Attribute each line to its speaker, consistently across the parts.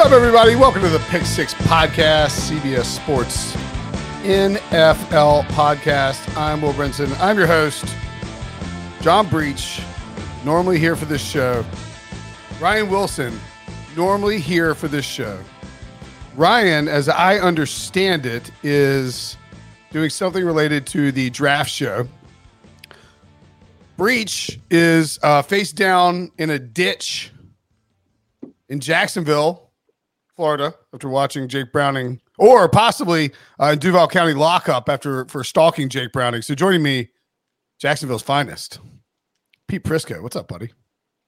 Speaker 1: Up, everybody? Welcome to the Pick Six Podcast, CBS Sports NFL Podcast. I'm Will Brinson. I'm your host, John Breech, normally here for this show. Ryan Wilson, normally here for this show. Ryan, as I understand it, is doing something related to the draft show. Breech is uh, face down in a ditch in Jacksonville, Florida, after watching Jake Browning, or possibly uh, in Duval County lockup after for stalking Jake Browning. So joining me, Jacksonville's finest, Pete Prisco. What's up, buddy?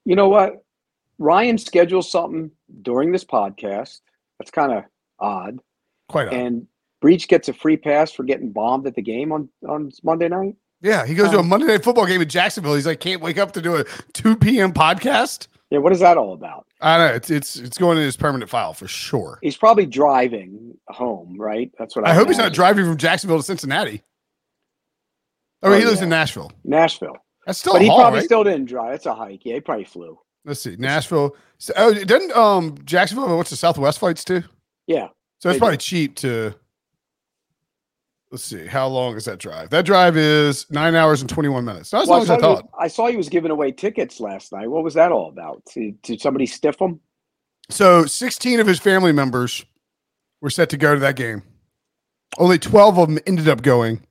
Speaker 2: You know what? Ryan scheduled something during this podcast. That's kind of odd.
Speaker 1: Quite odd.
Speaker 2: And Breech gets a free pass for getting bombed at the game on, on Monday night.
Speaker 1: Yeah, he goes to a
Speaker 2: Um,
Speaker 1: Monday night football game in Jacksonville. He's like, can't wake up to do a 2 p.m. podcast.
Speaker 2: Yeah, what is that all about?
Speaker 1: I don't know. It's it's it's going in his permanent file for sure.
Speaker 2: He's probably driving home, right? That's what I,
Speaker 1: I hope he's not driving from Jacksonville to Cincinnati. Oh,
Speaker 2: Oh,
Speaker 1: he lives
Speaker 2: yeah.
Speaker 1: in Nashville.
Speaker 2: Nashville.
Speaker 1: That's still
Speaker 2: but he
Speaker 1: haul,
Speaker 2: probably
Speaker 1: right?
Speaker 2: still didn't drive. It's a hike. Yeah, he probably flew.
Speaker 1: Let's see, Nashville. So, oh, doesn't um Jacksonville have what's the Southwest flights too?
Speaker 2: Yeah.
Speaker 1: So it's probably
Speaker 2: do.
Speaker 1: cheap to. Let's see, how long is that drive? That drive is nine hours and twenty one minutes. Not as
Speaker 2: Well,
Speaker 1: long as I
Speaker 2: saw
Speaker 1: thought.
Speaker 2: You, I saw he was giving away tickets last night. What was that all about? Did, did somebody stiff him?
Speaker 1: So sixteen of his family members were set to go to that game. Only twelve of them ended up going.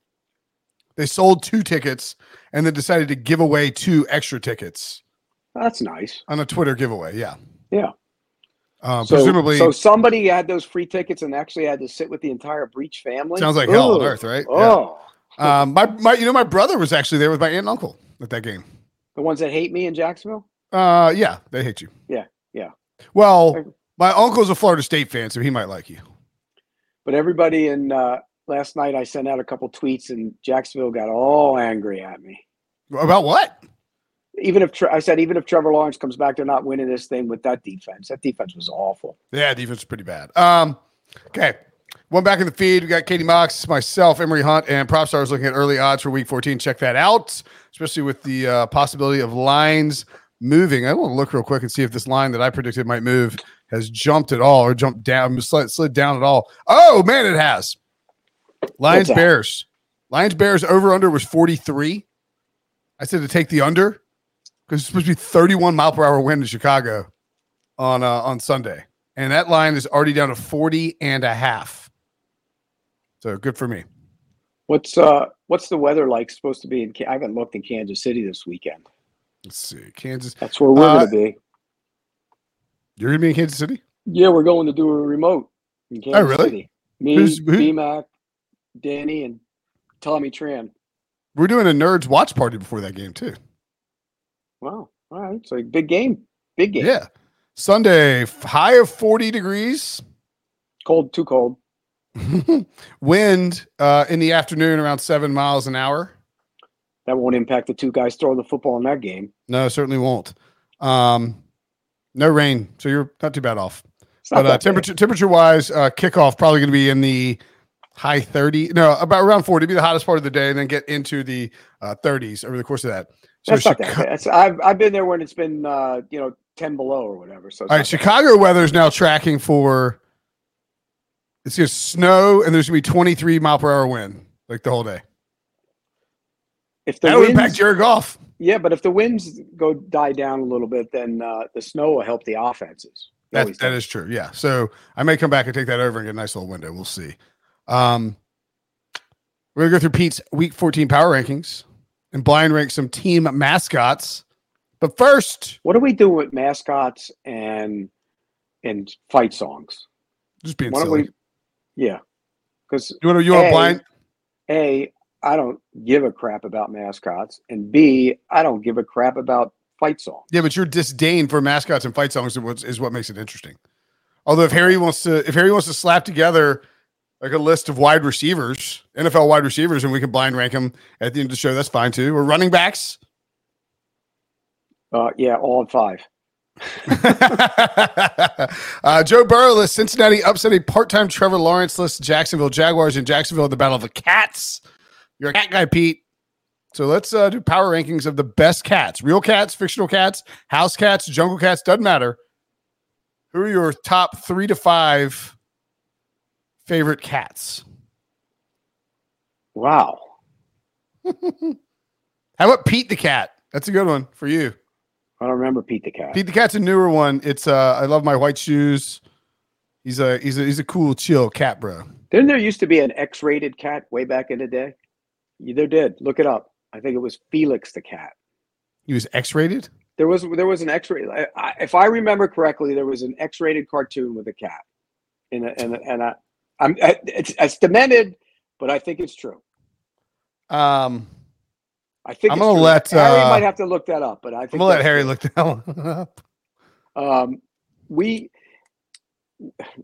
Speaker 1: They sold two tickets and then decided to give away two extra tickets
Speaker 2: That's nice.
Speaker 1: on a Twitter giveaway. Yeah.
Speaker 2: Yeah.
Speaker 1: Um,
Speaker 2: So,
Speaker 1: presumably,
Speaker 2: so somebody had those free tickets and actually had to sit with the entire Breech family.
Speaker 1: sounds like hell on earth, right? Yeah.
Speaker 2: Oh,
Speaker 1: Um, my, my, you know, my brother was actually there with my aunt and uncle at that game.
Speaker 2: the ones that hate me in Jacksonville.
Speaker 1: Uh, yeah, they hate you.
Speaker 2: Yeah, yeah.
Speaker 1: Well, my uncle's a Florida State fan, so he might like you.
Speaker 2: But everybody in uh, last night, I sent out a couple tweets, and Jacksonville got all angry at me.
Speaker 1: About what?
Speaker 2: Even if I said, even if Trevor Lawrence comes back, they're not winning this thing with that defense. That defense was awful.
Speaker 1: Yeah, defense is pretty bad. Um, okay. One back in the feed. We got Katie Mox, myself, Emory Hunt, and Prop Stars looking at early odds for week 14. Check that out, especially with the uh, possibility of lines moving. I want to look real quick and see if this line that I predicted might move has jumped at all or jumped down, slid, slid down at all. Oh, man, it has. Lions. Bears. Lions, Bears over under was 43. I said to take the under because it's supposed to be 31 mile per hour wind in Chicago on uh, on Sunday. And that line is already down to 40 and a half. So good for me.
Speaker 2: What's uh what's the weather like supposed to be in? I haven't looked in Kansas City this weekend.
Speaker 1: Let's see. Kansas.
Speaker 2: That's where we're
Speaker 1: Uh,
Speaker 2: going to be.
Speaker 1: You're going to be in Kansas City?
Speaker 2: Yeah, we're going to do a remote in Kansas
Speaker 1: Oh, really?
Speaker 2: City. Me,
Speaker 1: Who's- who-
Speaker 2: BMAC, Danny, and Tommy Tran.
Speaker 1: We're doing a nerds watch party before that game, too.
Speaker 2: Wow. All right. So big game. Big game.
Speaker 1: Yeah. Sunday, high of 40 degrees.
Speaker 2: Cold, too cold.
Speaker 1: Wind uh, in the afternoon around seven miles an hour.
Speaker 2: That won't impact the two guys throwing the football in that game.
Speaker 1: No, certainly won't. Um, no rain, so you're not too bad off.
Speaker 2: It's
Speaker 1: But uh, temperature temperature wise, uh, kickoff probably going to be in the high 30. No, about around 40. Be the hottest part of the day, and then get into the uh, 30s over the course of that. So
Speaker 2: That's not that That's- I've I've been there when it's been uh, you know ten below or whatever. So
Speaker 1: all right,
Speaker 2: that
Speaker 1: Chicago weather is now tracking for it's to snow, and there's to be 23 mile per hour wind like the whole day.
Speaker 2: If the
Speaker 1: That'll
Speaker 2: winds,
Speaker 1: impact your golf
Speaker 2: yeah, but if the winds go die down a little bit, then uh, the snow will help the offenses.
Speaker 1: That, that is true. Yeah. So I may come back and take that over and get a nice little window. We'll see. Um, we're gonna go through Pete's week 14 power rankings and blind rank some team mascots. But first,
Speaker 2: What do we do with mascots and and fight songs?
Speaker 1: just being
Speaker 2: Why
Speaker 1: silly.
Speaker 2: we? Yeah, because
Speaker 1: you want to you want blind?
Speaker 2: a I don't give a crap about mascots, and b I don't give a crap about fight songs.
Speaker 1: Yeah, but your disdain for mascots and fight songs is what, is what makes it interesting. Although if Harry wants to, if Harry wants to slap together like a list of wide receivers, NFL wide receivers, and we can blind rank them at the end of the show, that's fine too. Or running backs.
Speaker 2: Uh, yeah, all five.
Speaker 1: uh, Joe Burrow lists Cincinnati upsetting part-time Trevor Lawrence lists Jacksonville Jaguars in Jacksonville at the Battle of the Cats. You're a cat guy, Pete. So let's uh, do power rankings of the best cats: real cats, fictional cats, house cats, jungle cats. Doesn't matter. Who are your top three to five favorite cats?
Speaker 2: Wow.
Speaker 1: How about Pete the cat? That's a good one for you.
Speaker 2: I don't remember Pete the Cat.
Speaker 1: Pete the cat's a newer one. It's uh, I love my white shoes. He's a he's a he's a cool, chill cat, bro.
Speaker 2: Didn't there used to be an X-rated cat way back in the day? There did. Look it up. I think it was Felix the cat.
Speaker 1: He was X-rated.
Speaker 2: There was there was an X-rated. I, I, if I remember correctly, there was an X-rated cartoon with a cat. And a, and a, and I, I'm it's, it's demented, but I think it's true.
Speaker 1: Um,
Speaker 2: I think
Speaker 1: I'm
Speaker 2: it's
Speaker 1: gonna
Speaker 2: true.
Speaker 1: let,
Speaker 2: Harry
Speaker 1: uh,
Speaker 2: might have to look that up, but I think
Speaker 1: I'm gonna let Harry
Speaker 2: true.
Speaker 1: look that one up.
Speaker 2: Um, we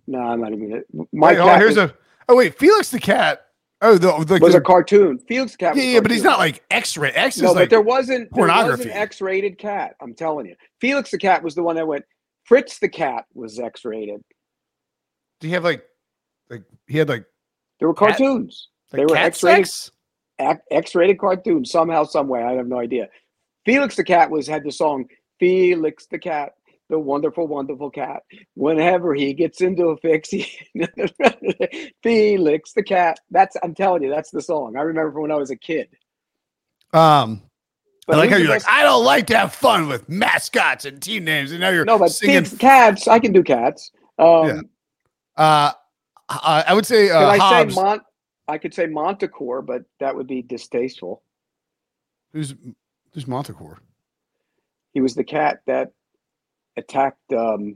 Speaker 2: no, I'm not even. gonna- My
Speaker 1: Wait, oh, here's
Speaker 2: was,
Speaker 1: a. Oh wait, Felix the cat. Oh, the like
Speaker 2: was
Speaker 1: the,
Speaker 2: a cartoon. Felix cat.
Speaker 1: yeah, yeah, but he's not like X-ray. X is
Speaker 2: No,
Speaker 1: like
Speaker 2: but there wasn't there was
Speaker 1: pornography.
Speaker 2: an X-rated cat. I'm telling you, Felix the cat was the one that went. Fritz the cat was X-rated.
Speaker 1: do you have like like he had like
Speaker 2: There were
Speaker 1: Cat-
Speaker 2: cartoons.
Speaker 1: like
Speaker 2: They were X-rated. X-rated cartoons somehow, some way. I have no idea. Felix the cat was had the song Felix the cat, the wonderful, wonderful cat. Whenever he gets into a fix, he Felix the cat. That's I'm telling you, that's the song. I remember from when I was a kid.
Speaker 1: Um,
Speaker 2: But
Speaker 1: I like how you're like, I don't like to have fun with mascots and team names, and now you're
Speaker 2: no, but
Speaker 1: singing.
Speaker 2: Cats. I can do cats. Um,
Speaker 1: Yeah. Uh, I, I would say
Speaker 2: Could
Speaker 1: uh,
Speaker 2: I
Speaker 1: Hobbes.
Speaker 2: say Mont? I could say Montecore, but that would be distasteful.
Speaker 1: who's who's Montecore?
Speaker 2: He was the cat that attacked. Um,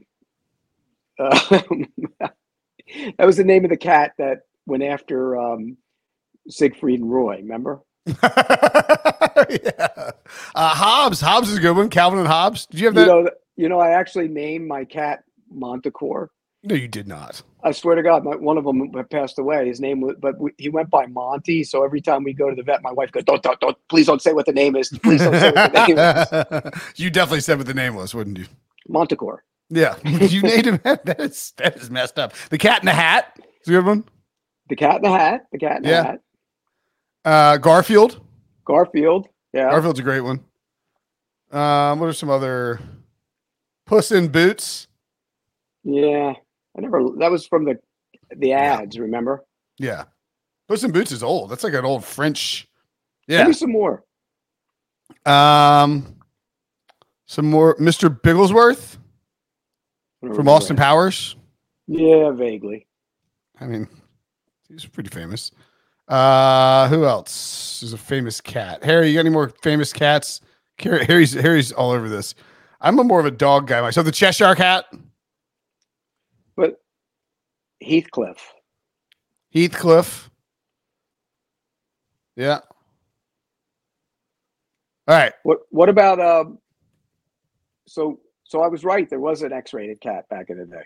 Speaker 2: uh, that was the name of the cat that went after um, Siegfried and Roy. Remember?
Speaker 1: yeah. Uh, Hobbes. Hobbes is a good one. Calvin and Hobbes. Did you have that?
Speaker 2: You know, you know, I actually named my cat Montecore.
Speaker 1: No, you did not.
Speaker 2: I swear to God, my, one of them passed away. His name was, but we, he went by Monty. So every time we go to the vet, my wife goes, "Don't, don't, don't! Please don't say what the name is. Please don't say what the name is."
Speaker 1: you definitely said what the name was, wouldn't you?
Speaker 2: Montecore.
Speaker 1: Yeah, you named him. That is that is messed up. The Cat in the Hat is a good one.
Speaker 2: The cat in the hat. The cat in the hat.
Speaker 1: Uh, Garfield.
Speaker 2: Garfield. Yeah.
Speaker 1: Garfield's a great one. Um, what are some other? Puss in Boots.
Speaker 2: Yeah, I never. That was from the the ads. Remember?
Speaker 1: Yeah, Puss in Boots is old. That's like an old French. Yeah.
Speaker 2: Give me some more.
Speaker 1: Um, some more Mr. Bigglesworth from Austin
Speaker 2: brand-
Speaker 1: Powers.
Speaker 2: Yeah, vaguely.
Speaker 1: I mean, he's pretty famous. Uh, who else is a famous cat? Harry, you got any more famous cats? Harry's Harry's all over this. I'm a more of a dog guy myself. The Cheshire Cat,
Speaker 2: But Heathcliff.
Speaker 1: Heathcliff. Yeah. All right.
Speaker 2: What What about um? So so I was right. There was an X-rated cat back in the day.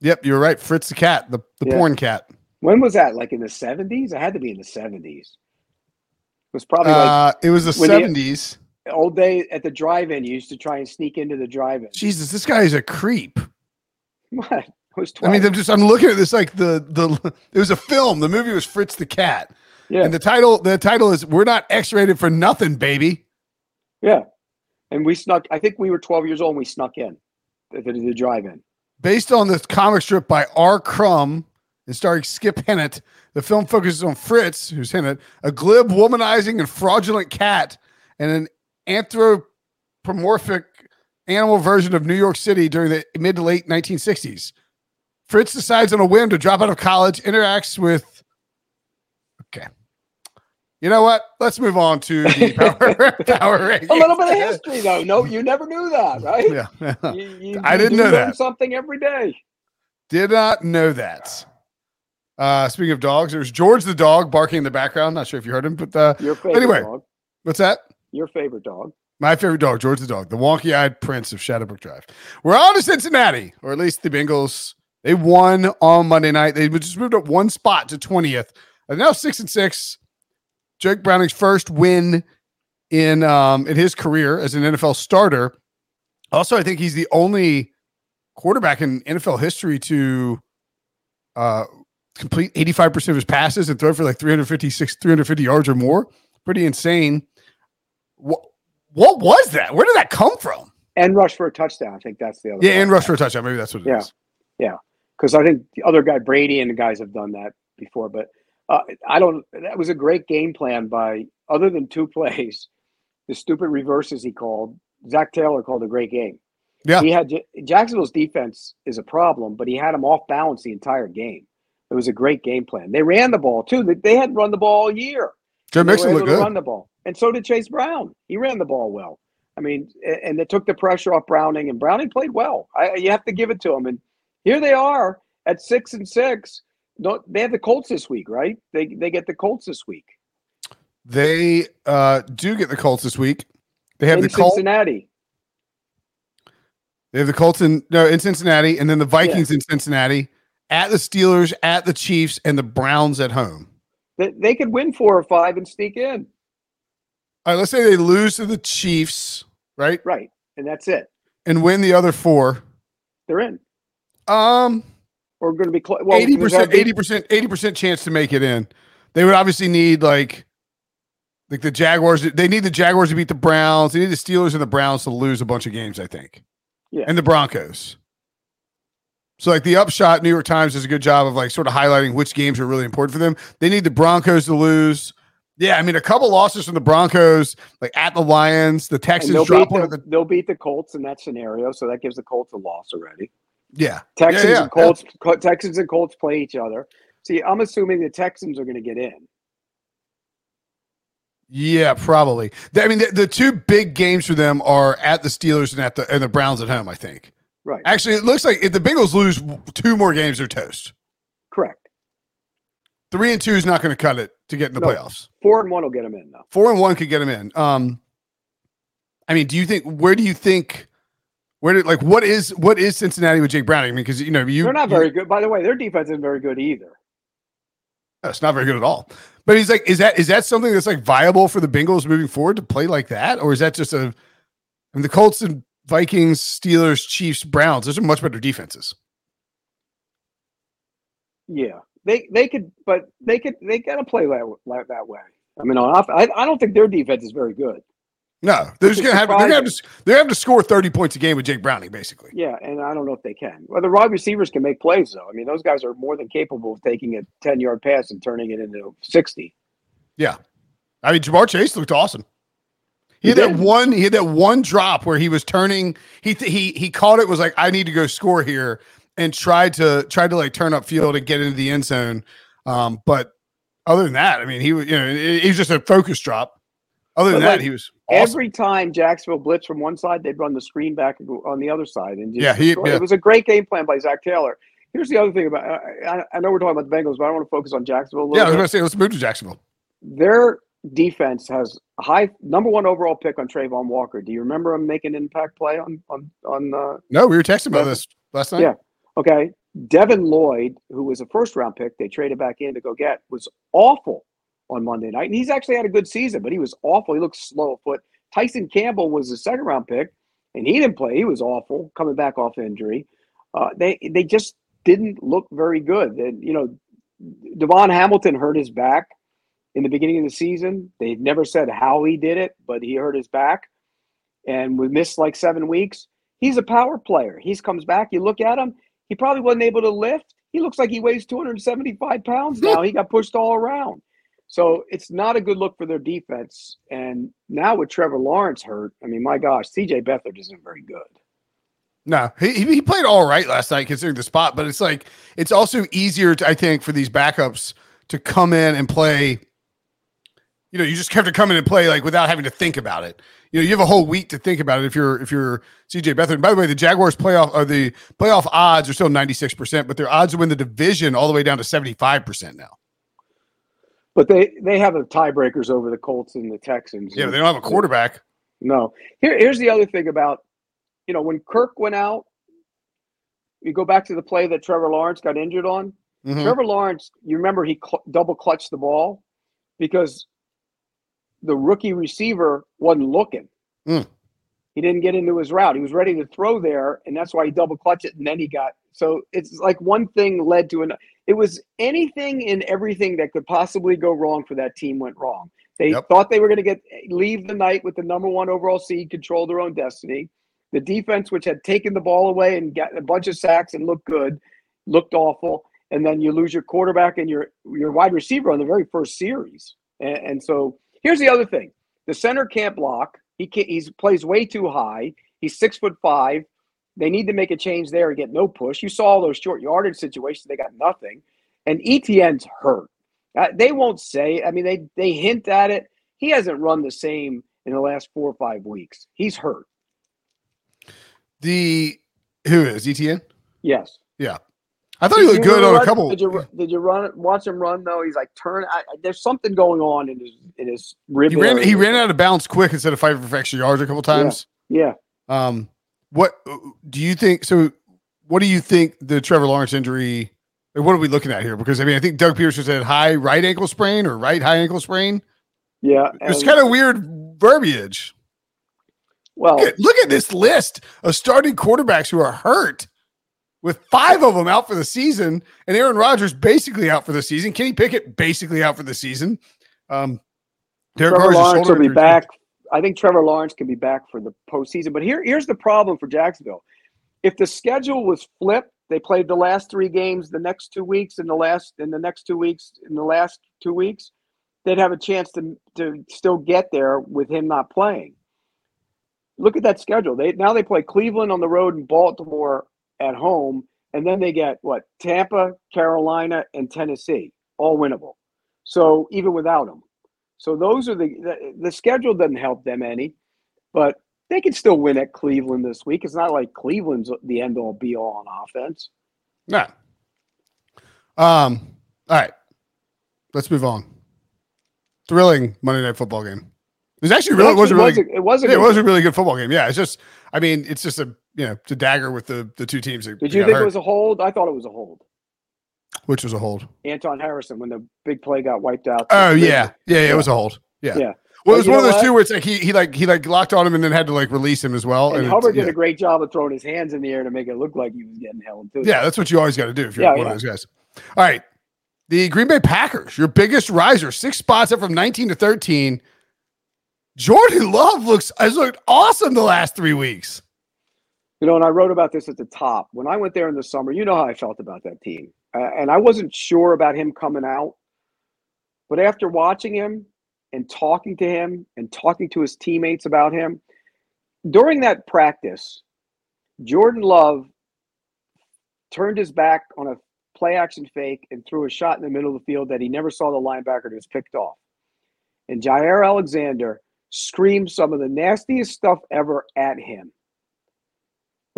Speaker 1: Yep, you're right. Fritz the cat, the, the
Speaker 2: Yeah.
Speaker 1: porn cat.
Speaker 2: When was that? Like in the seventies? It had to be in the seventies. It was probably like
Speaker 1: Uh, it was the
Speaker 2: the-
Speaker 1: seventies.
Speaker 2: old day at the drive-in. You used to try and sneak into the drive-in.
Speaker 1: Jesus, this guy is a creep.
Speaker 2: What? Was
Speaker 1: I mean, I'm just I'm looking at this like the the it was a film. The movie was Fritz the cat,
Speaker 2: yeah,
Speaker 1: and the title the title is "We're not X-rated for nothing, baby."
Speaker 2: yeah. And we snuck. I think we were twelve years old. and We snuck in to the, the drive-in.
Speaker 1: Based on the comic strip by R. Crumb and starring Skip Hinnant, the film focuses on Fritz, who's Hinnant, a glib, womanizing, and fraudulent cat, and an anthropomorphic animal version of New York City during the mid to late 1960s. Fritz decides on a whim to drop out of college, interacts with. Okay. You know what? Let's move on to the power, power rankings.
Speaker 2: A little bit of history, though. No, you never knew that, right?
Speaker 1: Yeah.
Speaker 2: You, you,
Speaker 1: I didn't know that.
Speaker 2: Something every day.
Speaker 1: Did not know that. Uh, speaking of dogs, there's George the dog barking in the background. Not sure if you heard him, but uh,
Speaker 2: Your favorite
Speaker 1: Anyway.
Speaker 2: dog.
Speaker 1: what's that?
Speaker 2: Your favorite dog.
Speaker 1: My favorite dog, George the dog, the wonky-eyed prince of Shadowbrook Drive. We're on to Cincinnati, or at least the Bengals. They won on Monday night. They just moved up one spot to 20th. They're now six and six. Jake Browning's first win in um, in his career as an NFL starter. Also, I think he's the only quarterback in NFL history to uh, complete 85% of his passes and throw for like 356, 350 yards or more. Pretty insane. What, what was that? Where did that come from?
Speaker 2: And rush for a touchdown. I think that's the other.
Speaker 1: Yeah, and rush for a touchdown. Maybe that's what it it is.
Speaker 2: Yeah. Because I think the other guy, Brady, and the guys have done that before. But uh, I don't. That was a great game plan by. Other than two plays, the stupid reverses he called. Zac Taylor called a great game.
Speaker 1: Yeah.
Speaker 2: He had Jacksonville's defense is a problem, but he had him off balance the entire game. It was a great game plan. They ran the ball too. They, they had run the ball all year.
Speaker 1: Joe Mixon looked good.
Speaker 2: Run the ball, and so did Chase Brown. He ran the ball well. I mean, and they took the pressure off Browning, and Browning played well. I, you have to give it to him. And here they are at six and six. Don't they have the Colts this week, right? They they get the Colts this week
Speaker 1: They uh, do get the Colts this week. They have
Speaker 2: in
Speaker 1: the Colts.
Speaker 2: In Cincinnati.
Speaker 1: They have the Colts in no in Cincinnati, and then the Vikings in Cincinnati, at the Steelers, at the Chiefs, and the Browns at home.
Speaker 2: They, they could win four or five and sneak in,
Speaker 1: All right, let's say they lose to the Chiefs, right,
Speaker 2: right? And that's it.
Speaker 1: and win the other four.
Speaker 2: They're in.
Speaker 1: Um,
Speaker 2: Or going to be close. Well, 80%,
Speaker 1: eighty percent, eighty percent chance to make it in. They would obviously need like, like the Jaguars. They need the Jaguars to beat the Browns. They need the Steelers and the Browns to lose a bunch of games. I think.
Speaker 2: Yeah.
Speaker 1: And the Broncos. So like the upshot, New York Times does a good job of like sort of highlighting which games are really important for them. They need the Broncos to lose. Yeah, I mean a couple losses from the Broncos, like at the Lions, the Texans drop
Speaker 2: beat,
Speaker 1: one
Speaker 2: the,
Speaker 1: of the
Speaker 2: they'll beat the Colts in that scenario, so that gives the Colts a loss already.
Speaker 1: Yeah.
Speaker 2: Texans
Speaker 1: yeah,
Speaker 2: and Colts, Co- Texans and Colts play each other. See, I'm assuming the Texans are going to get in.
Speaker 1: Yeah, probably. I mean, the, the two big games for them are at the Steelers and at the and the Browns at home. I think.
Speaker 2: Right.
Speaker 1: Actually, it looks like if the Bengals lose two more games, they're toast.
Speaker 2: Correct.
Speaker 1: Three and two is not going to cut it to get in the
Speaker 2: No.
Speaker 1: playoffs.
Speaker 2: Four and one will get them in, though.
Speaker 1: Four and one could get them in. Um, I mean, do you think? Where do you think? Where did like what is what is Cincinnati with Jake Browning? I mean, because you know you
Speaker 2: They're not very good. By the way, their defense isn't very good either.
Speaker 1: That's not very good at all. But he's like, is that is that something that's like viable for the Bengals moving forward to play like that, or is that just a? I mean, the Colts and Vikings, Steelers, Chiefs, Browns. Those are much better defenses.
Speaker 2: Yeah, they they could, but they could they got to play that that way. I mean, on I, I don't think their defense is very good.
Speaker 1: No, they're just gonna have they're gonna have to they're to score thirty points a game with Jake Browning, basically.
Speaker 2: Yeah, and I don't know if they can. Well, the wide receivers can make plays though. I mean, those guys are more than capable of taking a ten yard pass and turning it into sixty.
Speaker 1: Yeah, I mean, Ja'Marr Chase looked awesome. He,
Speaker 2: He
Speaker 1: had that one. He had that one drop where he was turning. He th- he he caught it. Was like, I need to go score here, and tried to tried to like turn up field and get into the end zone. Um, but other than that, I mean, he was you know it, it was just a focus drop. Other than
Speaker 2: But,
Speaker 1: that,
Speaker 2: like,
Speaker 1: he was awesome.
Speaker 2: Every time Jacksonville blitz from one side, they'd run the screen back on the other side. And just
Speaker 1: Yeah, he- yeah.
Speaker 2: it was a great game plan by Zac Taylor. Here's the other thing about I, I- know we're talking about the Bengals, but I want to focus on Jacksonville a little
Speaker 1: yeah, I was going to say let's move to Jacksonville.
Speaker 2: Their defense has a high number one overall pick on Travon Walker. Do you remember him making an impact play on on on? Uh,
Speaker 1: No, we were texting about this last night.
Speaker 2: Yeah. okay, Devin Lloyd, who was a first round pick, they traded back in to go get, was awful on Monday night. And he's actually had a good season, but he was awful. He looked slow of foot. Tyson Campbell was a second round pick, and he didn't play. He was awful coming back off injury. Uh, they they just didn't look very good. And you know, DaVon Hamilton hurt his back in the beginning of the season. They never said how he did it, but he hurt his back and we missed like seven weeks. He's a power player. He comes back. You look at him. He probably wasn't able to lift. He looks like he weighs 275 pounds now. he got pushed all around. So it's not a good look for their defense. And now with Trevor Lawrence hurt, I mean, my gosh, CJ Beathard isn't very good.
Speaker 1: No, he, he played all right last night considering the spot, but it's like it's also easier, to, I think, for these backups to come in and play. You know, you just have to come in and play like without having to think about it. You know, you have a whole week to think about it if you're if you're CJ Beathard. By the way, the Jaguars playoff or the playoff odds are still 96%, but their odds to win the division all the way down to 75% now.
Speaker 2: But they they have the tiebreakers over the Colts and the Texans.
Speaker 1: Yeah, they don't have a quarterback.
Speaker 2: No. Here, here's the other thing about, you know, when Kirk went out, you go back to the play that Trevor Lawrence got injured on.
Speaker 1: Mhm.
Speaker 2: Trevor Lawrence, you remember he cl- double clutched the ball because the rookie receiver wasn't looking.
Speaker 1: Mm.
Speaker 2: He didn't get into his route. He was ready to throw there, and that's why he double clutched it, and then he got. So it's like one thing led to another. It was anything and everything that could possibly go wrong for that team went wrong. They
Speaker 1: Yep.
Speaker 2: thought they were going to get leave the night with the number one overall seed, control their own destiny. The defense, which had taken the ball away and got a bunch of sacks and looked good, looked awful. And then you lose your quarterback and your your wide receiver on the very first series. And, and so here's the other thing: the center can't block. He can't, he's plays way too high. He's six foot five. They need to make a change there and get no push. You saw all those short yardage situations; they got nothing. And ETN's hurt. Uh, they won't say. I mean, they they hint at it. He hasn't run the same in the last four or five weeks. He's hurt.
Speaker 1: The who is ETN?
Speaker 2: Yes. Yeah.
Speaker 1: I thought he
Speaker 2: Did
Speaker 1: looked
Speaker 2: you
Speaker 1: good on
Speaker 2: run-
Speaker 1: a couple.
Speaker 2: Did you did you run watch him run though? He's like turn. I, there's something going on in his in his rib.
Speaker 1: He ran he ran out of bounds quick instead of fighting for extra yards a couple times.
Speaker 2: Yeah.
Speaker 1: Um, what do you think? So, what do you think the Trevor Lawrence injury? What are we looking at here? Because I mean, I think Doug Pederson said high right ankle sprain or right high ankle sprain.
Speaker 2: Yeah.
Speaker 1: It's kind of weird verbiage.
Speaker 2: well.
Speaker 1: Look at, look at this list of starting quarterbacks who are hurt, with five of them out for the season, and Aaron Rodgers basically out for the season. Kenny Pickett basically out for the season. Um, Derek
Speaker 2: Trevor Lawrence will be back. I think Trevor Lawrence can be back for the postseason. But here, here's the problem for Jacksonville. If the schedule was flipped, they played the last three games the next two weeks, and the last in the next two weeks, in the last two weeks, they'd have a chance to to still get there with him not playing. Look at that schedule. They now they play Cleveland on the road and Baltimore at home, and then they get what Tampa, Carolina, and Tennessee, all winnable. So even without him, so those are the, the the schedule doesn't help them any, but they can still win at Cleveland this week. It's not like Cleveland's the end all be all on offense.
Speaker 1: No. Um. All right. Let's move on. Thrilling Monday Night Football game. It was actually really it was a really
Speaker 2: it was a
Speaker 1: yeah, it was a really good football game. Yeah, it's just I mean it's just a you know a dagger with the the two teams. that
Speaker 2: Did you think
Speaker 1: hurt,
Speaker 2: it was a hold? I thought it was a hold.
Speaker 1: Which was a hold?
Speaker 2: Anton Harrison when the big play got wiped out.
Speaker 1: Oh yeah, yeah, yeah, it was a hold. Yeah.
Speaker 2: Yeah.
Speaker 1: Well, it was one of those
Speaker 2: what?
Speaker 1: two where it's like he he like he like locked on him and then had to like release him as well.
Speaker 2: And
Speaker 1: it's-
Speaker 2: Hubbard did
Speaker 1: yeah.
Speaker 2: a great job of throwing his hands in the air to make it look like he was getting held too.
Speaker 1: Yeah, that's what you always got to do if you're
Speaker 2: Yeah,
Speaker 1: one
Speaker 2: yeah.
Speaker 1: of those guys. All right. The Green Bay Packers, your biggest riser, six spots up from 19 to 13. Jordan Love looks has looked awesome the last three weeks.
Speaker 2: You know, and I wrote about this at the top. When I went there in the summer, you know how I felt about that team. Uh, and I wasn't sure about him coming out. But after watching him and talking to him and talking to his teammates about him, during that practice, Jordan Love turned his back on a play action fake and threw a shot in the middle of the field that he never saw the linebacker that was picked off. And Jaire Alexander screamed some of the nastiest stuff ever at him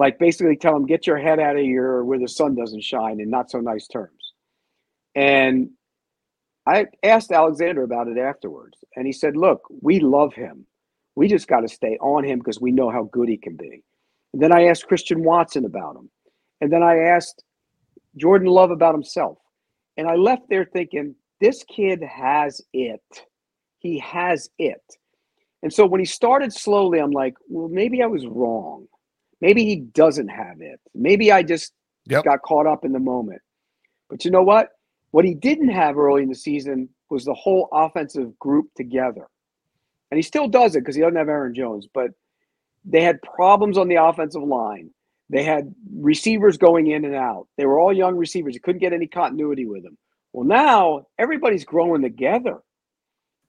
Speaker 2: like basically tell him get your head out of your where the sun doesn't shine in not so nice terms and i asked alexander about it afterwards and he said look we love him we just got to stay on him because we know how good he can be and then i asked christian watson about him and then i asked Jordan Love about himself. And I left there thinking, this kid has it. He has it. And so when he started slowly, I'm like, well, maybe I was wrong. Maybe he doesn't have it. Maybe I just
Speaker 1: Yep.
Speaker 2: got caught up in the moment. But you know what? What he didn't have early in the season was the whole offensive group together. And he still does it because he doesn't have Aaron Jones, but they had problems on the offensive line. They had receivers going in and out. They were all young receivers. You couldn't get any continuity with them. Well, now everybody's growing together.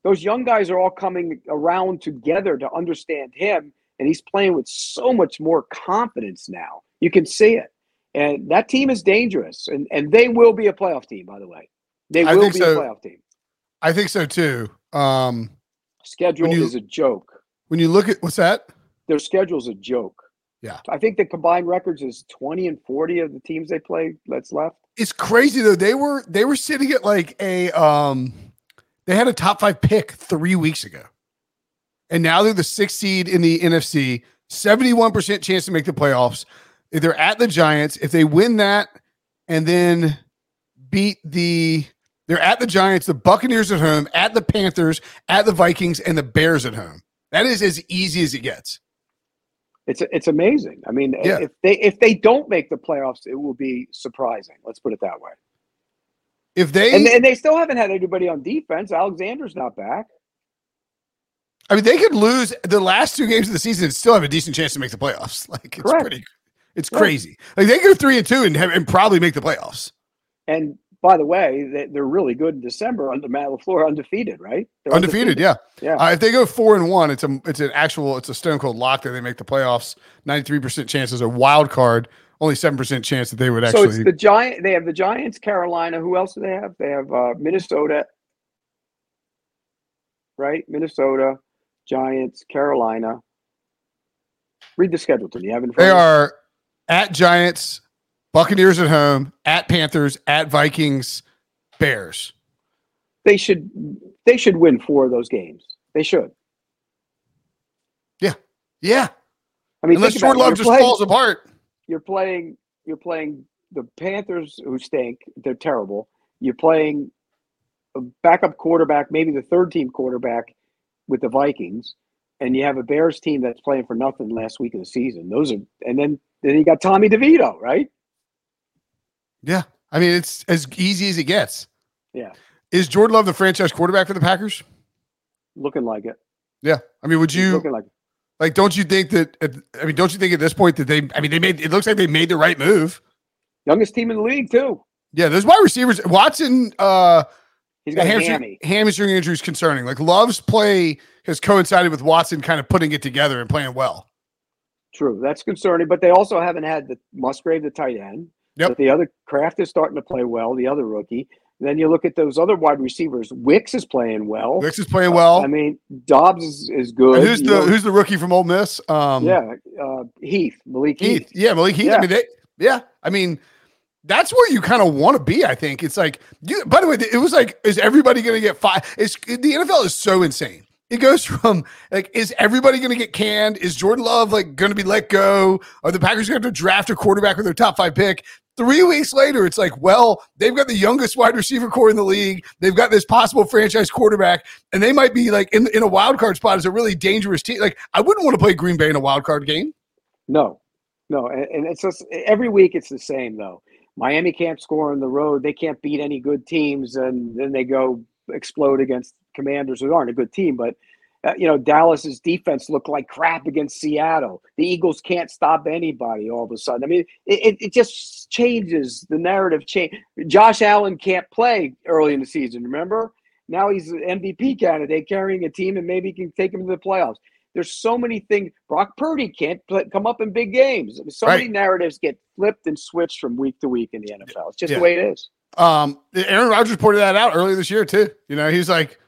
Speaker 2: Those young guys are all coming around together to understand him, and he's playing with so much more confidence now. You can see it. And that team is dangerous, and, and they will be a playoff team, by the way. They will be
Speaker 1: so.
Speaker 2: a playoff team.
Speaker 1: I think so too. Um,
Speaker 2: Schedule
Speaker 1: you-
Speaker 2: is a joke.
Speaker 1: when you look at what's that?
Speaker 2: Their schedule's a joke.
Speaker 1: Yeah.
Speaker 2: I think the combined records is 20 and 40 of the teams they play that's left.
Speaker 1: It's crazy though. They were they were sitting at like a um they had a top five pick three weeks ago. And now they're the sixth seed in the NFC, 71% chance to make the playoffs. If they're at the Giants. If they win that and then beat the they're at the Giants, the Buccaneers at home, at the Panthers, at the Vikings, and the Bears at home. That is as easy as it gets.
Speaker 2: It's it's amazing. I mean,
Speaker 1: Yeah.
Speaker 2: if they if they don't make the playoffs, it will be surprising. Let's put it that way.
Speaker 1: If they
Speaker 2: And, and they still haven't had anybody on defense. Alexander's not back.
Speaker 1: I mean, they could lose the last two games of the season and still have a decent chance to make the playoffs. Like it's
Speaker 2: Correct.
Speaker 1: pretty, it's crazy. Like they go three and two and have, and probably make the playoffs.
Speaker 2: And by the way, they, they're really good in December under Matt Lafleur, undefeated, right? They're
Speaker 1: Undefeated, yeah.
Speaker 2: Yeah.
Speaker 1: Uh, if they go four and one, it's a it's an actual it's a stone cold lock that they make the playoffs. Ninety three percent chance as a wild card. Only seven percent chance that they would actually.
Speaker 2: so it's the giant. They have the Giants, Carolina. Who else do they have? They have uh, Minnesota, right? Minnesota, Giants, Carolina. Read the schedule to me. You have in front
Speaker 1: they are at Giants, Buccaneers at home, at Panthers, at Vikings, Bears.
Speaker 2: They should. They should win four of those games. They should.
Speaker 1: Yeah, Yeah.
Speaker 2: I mean,
Speaker 1: unless Jordan. Love just
Speaker 2: playing-
Speaker 1: falls apart.
Speaker 2: you're playing you're playing the Panthers who stink. They're terrible. You're playing a backup quarterback, maybe the third team quarterback with the Vikings, and you have a Bears team that's playing for nothing last week of the season. Those are and then then you got Tommy DeVito, right?
Speaker 1: Yeah, I mean it's as easy as it gets.
Speaker 2: Yeah.
Speaker 1: Is Jordan Love the franchise quarterback for the Packers?
Speaker 2: Looking like it.
Speaker 1: Yeah. I mean, would you
Speaker 2: looking like it.
Speaker 1: like? Don't you think that? I mean, don't you think at this point that they? I mean, they made. It looks like they made the right move.
Speaker 2: youngest team in the league too.
Speaker 1: Yeah, those wide receivers. Watson. uh
Speaker 2: He's got
Speaker 1: hamstring,
Speaker 2: hammy.
Speaker 1: hamstring injury is concerning. Like Love's play has coincided with Watson kind of putting it together and playing well.
Speaker 2: True, that's concerning. But they also haven't had the Musgrave, the tight end.
Speaker 1: Yep.
Speaker 2: But the other Kraft is starting to play well. The other rookie. And then you look at those other wide receivers. Wicks is playing well.
Speaker 1: Wicks is playing well.
Speaker 2: I mean, Doubs is, is good.
Speaker 1: And who's
Speaker 2: you
Speaker 1: the
Speaker 2: know.
Speaker 1: who's the rookie from Ole Miss? Um,
Speaker 2: yeah, uh, Heath, Malik Heath.
Speaker 1: Heath. Yeah, Malik Heath. I mean, they, yeah. I mean, that's where you kind of want to be. I think it's like. You, by the way, it was like, is everybody going to get five? It's the NFL is so insane. It goes from like, is everybody going to get canned? Is Jordan Love like going to be let go? Are the Packers going to draft a quarterback with their top five pick? Three weeks later, it's like, well, they've got the youngest wide receiver core in the league. They've got this possible franchise quarterback, and they might be like in, in a wild card spot as a really dangerous team. Like, I wouldn't want to play Green Bay in a wild card game.
Speaker 2: No, no, and, and it's just every week it's the same though. Miami can't score on the road; they can't beat any good teams, and then they go explode against Commanders, who aren't a good team. But uh, you know, Dallas's defense looked like crap against Seattle. The Eagles can't stop anybody all of a sudden. I mean, it, it, just changes the narrative. Change. Josh Allen can't play early in the season. Remember, now he's an MVP candidate, carrying a team, and maybe can take him to the playoffs. There's so many things. Brock Purdy can't play, come up in big games. So many narratives get flipped and switched from week to week in the NFL. It's just
Speaker 1: Yeah.
Speaker 2: the way it is.
Speaker 1: Um, Aaron Rodgers pointed that out earlier this year too. You know, he's like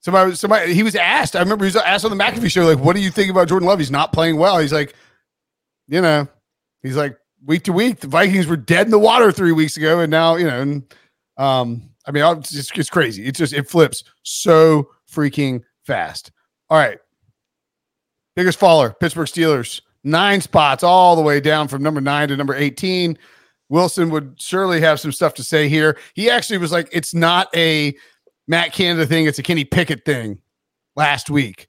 Speaker 1: somebody, somebody. He was asked. I remember he was asked on the McAfee show, like, "What do you think about Jordan Love? He's not playing well." He's like, you know, he's like week to week. The Vikings were dead in the water three weeks ago, and now you know, and um, I mean, it's just it's crazy. It's just it flips so freaking fast. All right, biggest faller, Pittsburgh Steelers, nine spots all the way down from number nine to number eighteen. Wilson would surely have some stuff to say here. He actually was like, it's not a Matt Canada thing, it's a Kenny Pickett thing last week.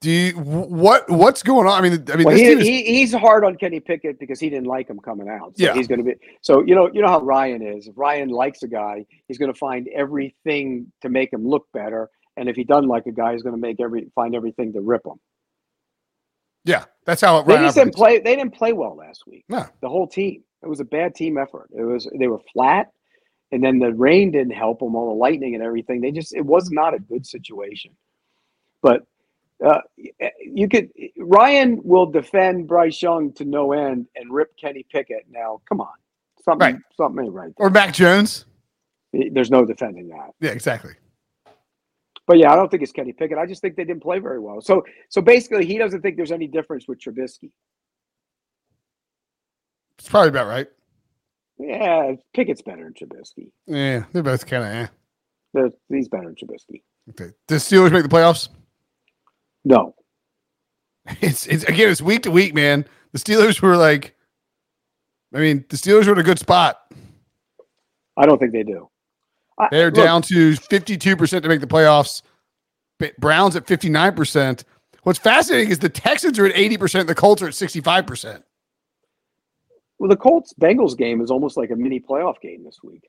Speaker 1: Do you what what's going on? I mean, I mean,
Speaker 2: well, he, is, he, he's hard on Kenny Pickett because he didn't like him coming out. So
Speaker 1: yeah,
Speaker 2: he's going to be. So you know, you know how Ryan is. If Ryan likes a guy, he's going to find everything to make him look better. And if he doesn't like a guy, he's going to make every find everything to rip him.
Speaker 1: Yeah, that's how it.
Speaker 2: They just didn't play. They didn't play well last week.
Speaker 1: No,
Speaker 2: the whole team. It was a bad team effort. It was they were flat, and then the rain didn't help them. All the lightning and everything. They just it was not a good situation. But uh, you could Ryan will defend Bryce Young to no end and rip Kenny Pickett. Now, come on, something right. something right.
Speaker 1: There. Or Mac Jones.
Speaker 2: There's no defending that.
Speaker 1: Yeah, exactly.
Speaker 2: But yeah, I don't think it's Kenny Pickett. I just think they didn't play very well. So so basically, he doesn't think there's any difference with Trubisky.
Speaker 1: It's probably about right.
Speaker 2: Yeah, Pickett's better than Trubisky.
Speaker 1: Yeah, they're both kind of. Eh.
Speaker 2: They're, he's better than Trubisky.
Speaker 1: Okay. Does Steelers make the playoffs?
Speaker 2: No.
Speaker 1: It's it's again, it's week to week, man. The Steelers were like, I mean, the Steelers were in a good spot.
Speaker 2: I don't think they do.
Speaker 1: They're I, down to 52% to make the playoffs. Browns at 59%. What's fascinating is the Texans are at 80%, the Colts are at 65%.
Speaker 2: Well, the Colts Bengals game is almost like a mini playoff game this week.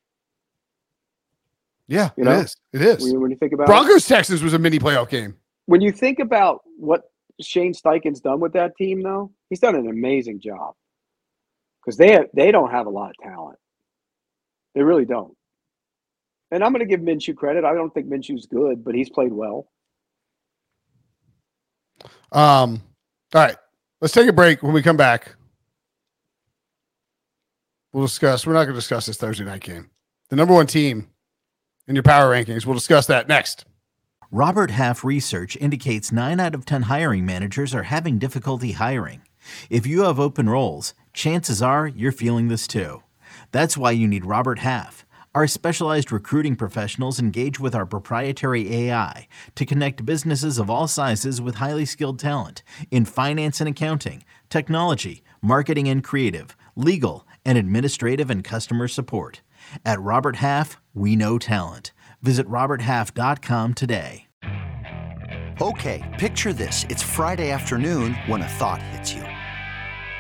Speaker 1: Yeah, you know? it is. It is.
Speaker 2: When you, think about
Speaker 1: Broncos Texans was a mini playoff game.
Speaker 2: When you think about what Shane Steichen's done with that team, though, he's done an amazing job because they have, they don't have a lot of talent. They really don't. And I'm going to give Minshew credit. I don't think Minshew's good, but he's played well.
Speaker 1: Um. All right, let's take a break. When we come back, we'll discuss. We're not going to discuss this Thursday night game. The number one team in your power rankings. We'll discuss that next.
Speaker 3: Robert Half research indicates nine out of 10 hiring managers are having difficulty hiring. If you have open roles, chances are you're feeling this too. That's why you need Robert Half. Our specialized recruiting professionals engage with our proprietary AI to connect businesses of all sizes with highly skilled talent in finance and accounting, technology, marketing and creative, legal, and administrative and customer support. At Robert Half, we know talent. Visit RobertHalf.com today.
Speaker 4: Okay, picture this. It's Friday afternoon when a thought hits you.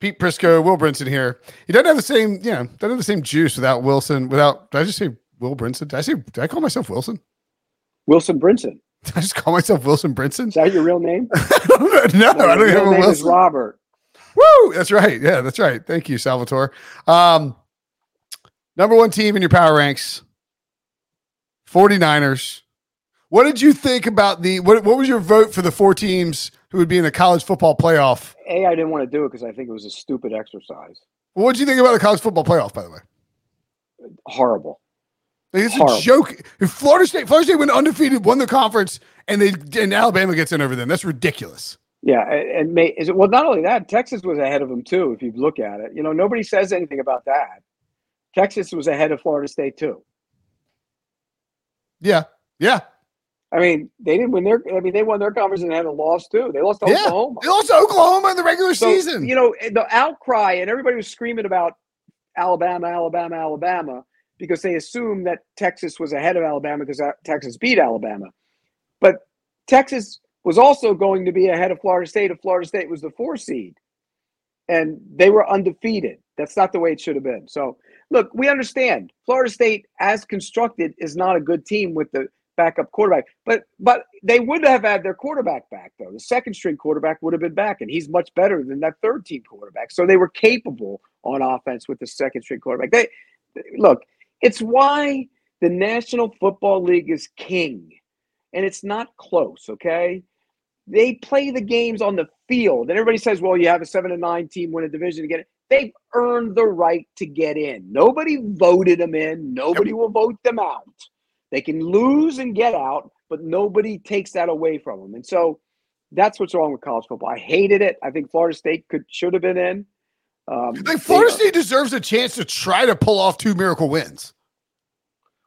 Speaker 1: Pete Prisco, Will Brinson here. He doesn't have the same, you know, doesn't have the same juice without Wilson. Without, did I just say Will Brinson? Did I say? Did I call myself Wilson?
Speaker 2: Wilson Brinson.
Speaker 1: Did I just call myself Wilson Brinson?
Speaker 2: Is that your real name?
Speaker 1: no, no, I don't have a Wilson. Is
Speaker 2: Robert.
Speaker 1: Woo! That's right. Yeah, that's right. Thank you, Salvatore. Um, number one team in your power ranks, 49ers. What did you think about the what, what was your vote for the four teams who would be in the college football playoff?
Speaker 2: A, I didn't want to do it because I think it was a stupid exercise.
Speaker 1: what did you think about the college football playoff, by the way?
Speaker 2: Horrible.
Speaker 1: Like, it's Horrible. a joke. If Florida State, Florida State went undefeated, won the conference, and they and Alabama gets in over them. That's ridiculous.
Speaker 2: Yeah, and may is it well? Not only that, Texas was ahead of them too. If you look at it, you know nobody says anything about that. Texas was ahead of Florida State too.
Speaker 1: Yeah, yeah.
Speaker 2: I mean, they didn't win their. I mean, they won their conference and had a loss too. They lost to yeah, Oklahoma.
Speaker 1: They lost to Oklahoma in the regular
Speaker 2: so,
Speaker 1: season.
Speaker 2: You know, the outcry and everybody was screaming about Alabama, Alabama, Alabama because they assumed that Texas was ahead of Alabama because uh, Texas beat Alabama. But Texas was also going to be ahead of Florida State if Florida State was the four seed. And they were undefeated. That's not the way it should have been. So, look, we understand Florida State, as constructed, is not a good team with the backup quarterback. But but they would have had their quarterback back though. The second string quarterback would have been back, and he's much better than that third team quarterback. So they were capable on offense with the second string quarterback. They look. It's why the National Football League is king, and it's not close. Okay, they play the games on the field. And everybody says, well, you have a seven and nine team win a division again. they've earned the right to get in. Nobody voted them in. Nobody will vote them out. They can lose and get out, but nobody takes that away from them. And so that's what's wrong with college football. I hated it. I think Florida State could should have been in. Um,
Speaker 1: Like Florida State deserves a chance to try to pull off two miracle wins.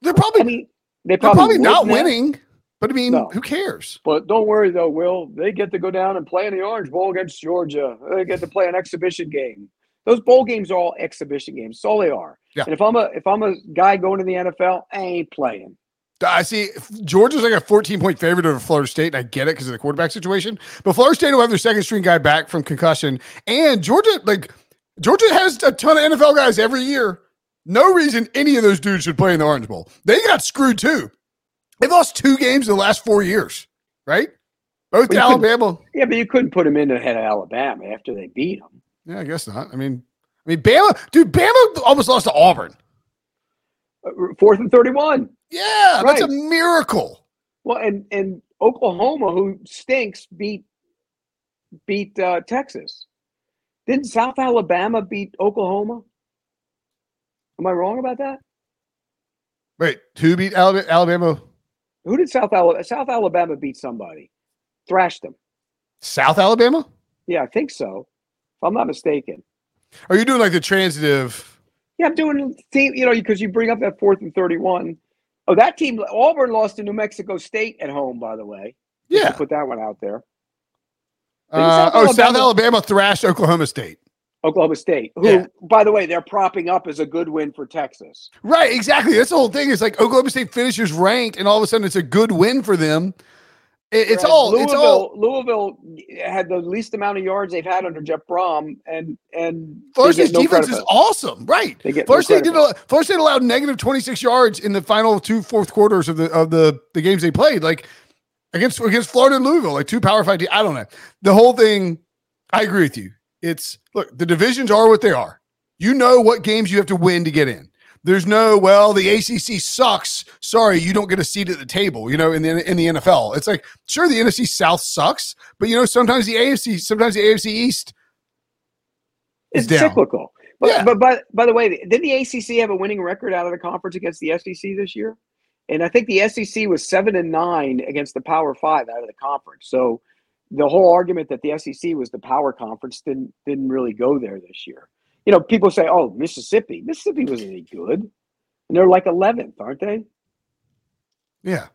Speaker 1: They're probably
Speaker 2: I mean, they
Speaker 1: they're
Speaker 2: probably,
Speaker 1: probably not winning, but I mean,
Speaker 2: No.
Speaker 1: who cares?
Speaker 2: But don't worry though, Will. They get to go down and play in the Orange Bowl against Georgia. They get to play an exhibition game. Those bowl games are all exhibition games. That's all they are.
Speaker 1: Yeah.
Speaker 2: And if I'm a if I'm a guy going to the NFL, I ain't playing.
Speaker 1: I see Georgia's like a 14 point favorite over Florida State, and I get it because of the quarterback situation. But Florida State will have their second string guy back from concussion, and Georgia, like Georgia, has a ton of NFL guys every year. No reason any of those dudes should play in the Orange Bowl. They got screwed too. They've lost two games in the last four years, right? Both to Alabama.
Speaker 2: Yeah, but you couldn't put them in ahead of Alabama after they beat them.
Speaker 1: Yeah, I guess not. I mean, I mean, Bama, dude, Bama almost lost to Auburn.
Speaker 2: Uh, Fourth and thirty-one.
Speaker 1: Yeah, that's a miracle.
Speaker 2: Well, and and Oklahoma, who stinks, beat beat uh, Texas. Didn't South Alabama beat Oklahoma? Am I wrong about that?
Speaker 1: Wait, who beat Alabama? Alabama?
Speaker 2: Who did South Alabama? South Alabama beat somebody, thrashed them.
Speaker 1: South Alabama?
Speaker 2: Yeah, I think so. If I'm not mistaken.
Speaker 1: Are you doing like the transitive?
Speaker 2: Yeah, I'm doing team. You know, because you bring up that fourth and thirty-one. Oh, that team, Auburn lost to New Mexico State at home. By the way, Just
Speaker 1: Yeah.
Speaker 2: put that one out there.
Speaker 1: Uh,
Speaker 2: South
Speaker 1: oh, South
Speaker 2: Alabama-
Speaker 1: Alabama thrashed Oklahoma State.
Speaker 2: Oklahoma State, who,
Speaker 1: Yeah.
Speaker 2: by the way, they're propping up as a good win for Texas.
Speaker 1: Right, exactly. That's the whole thing. It's like Oklahoma State finishes ranked, and all of a sudden it's a good win for them. It- it's all.
Speaker 2: Louisville,
Speaker 1: It's all.
Speaker 2: Louisville had the least amount of yards they've had under Jeff Brohm, and and they
Speaker 1: Florida State's
Speaker 2: no
Speaker 1: defense is awesome. Right.
Speaker 2: They get
Speaker 1: Florida
Speaker 2: no
Speaker 1: State did. A, Florida State allowed negative twenty six yards in the final two fourth quarters of the of the the games they played. Like against against Florida and Louisville, like two power five. I don't know. The whole thing. I agree with you. It's look. The divisions are what they are. You know what games you have to win to get in. There's no well, the ACC sucks. Sorry, you don't get a seat at the table. You know, in the in the NFL, it's like sure the NFC South sucks, but you know sometimes the AFC, sometimes the AFC East is down.
Speaker 2: cyclical. But,
Speaker 1: Yeah.
Speaker 2: but but by the way, did the ACC have a winning record out of the conference against the SEC this year? And I think the SEC was seven and nine against the Power Five out of the conference. So the whole argument that the SEC was the power conference didn't didn't really go there this year. You know, people say, "Oh, Mississippi, Mississippi wasn't any good," and they're like eleventh, aren't they?
Speaker 1: Yeah.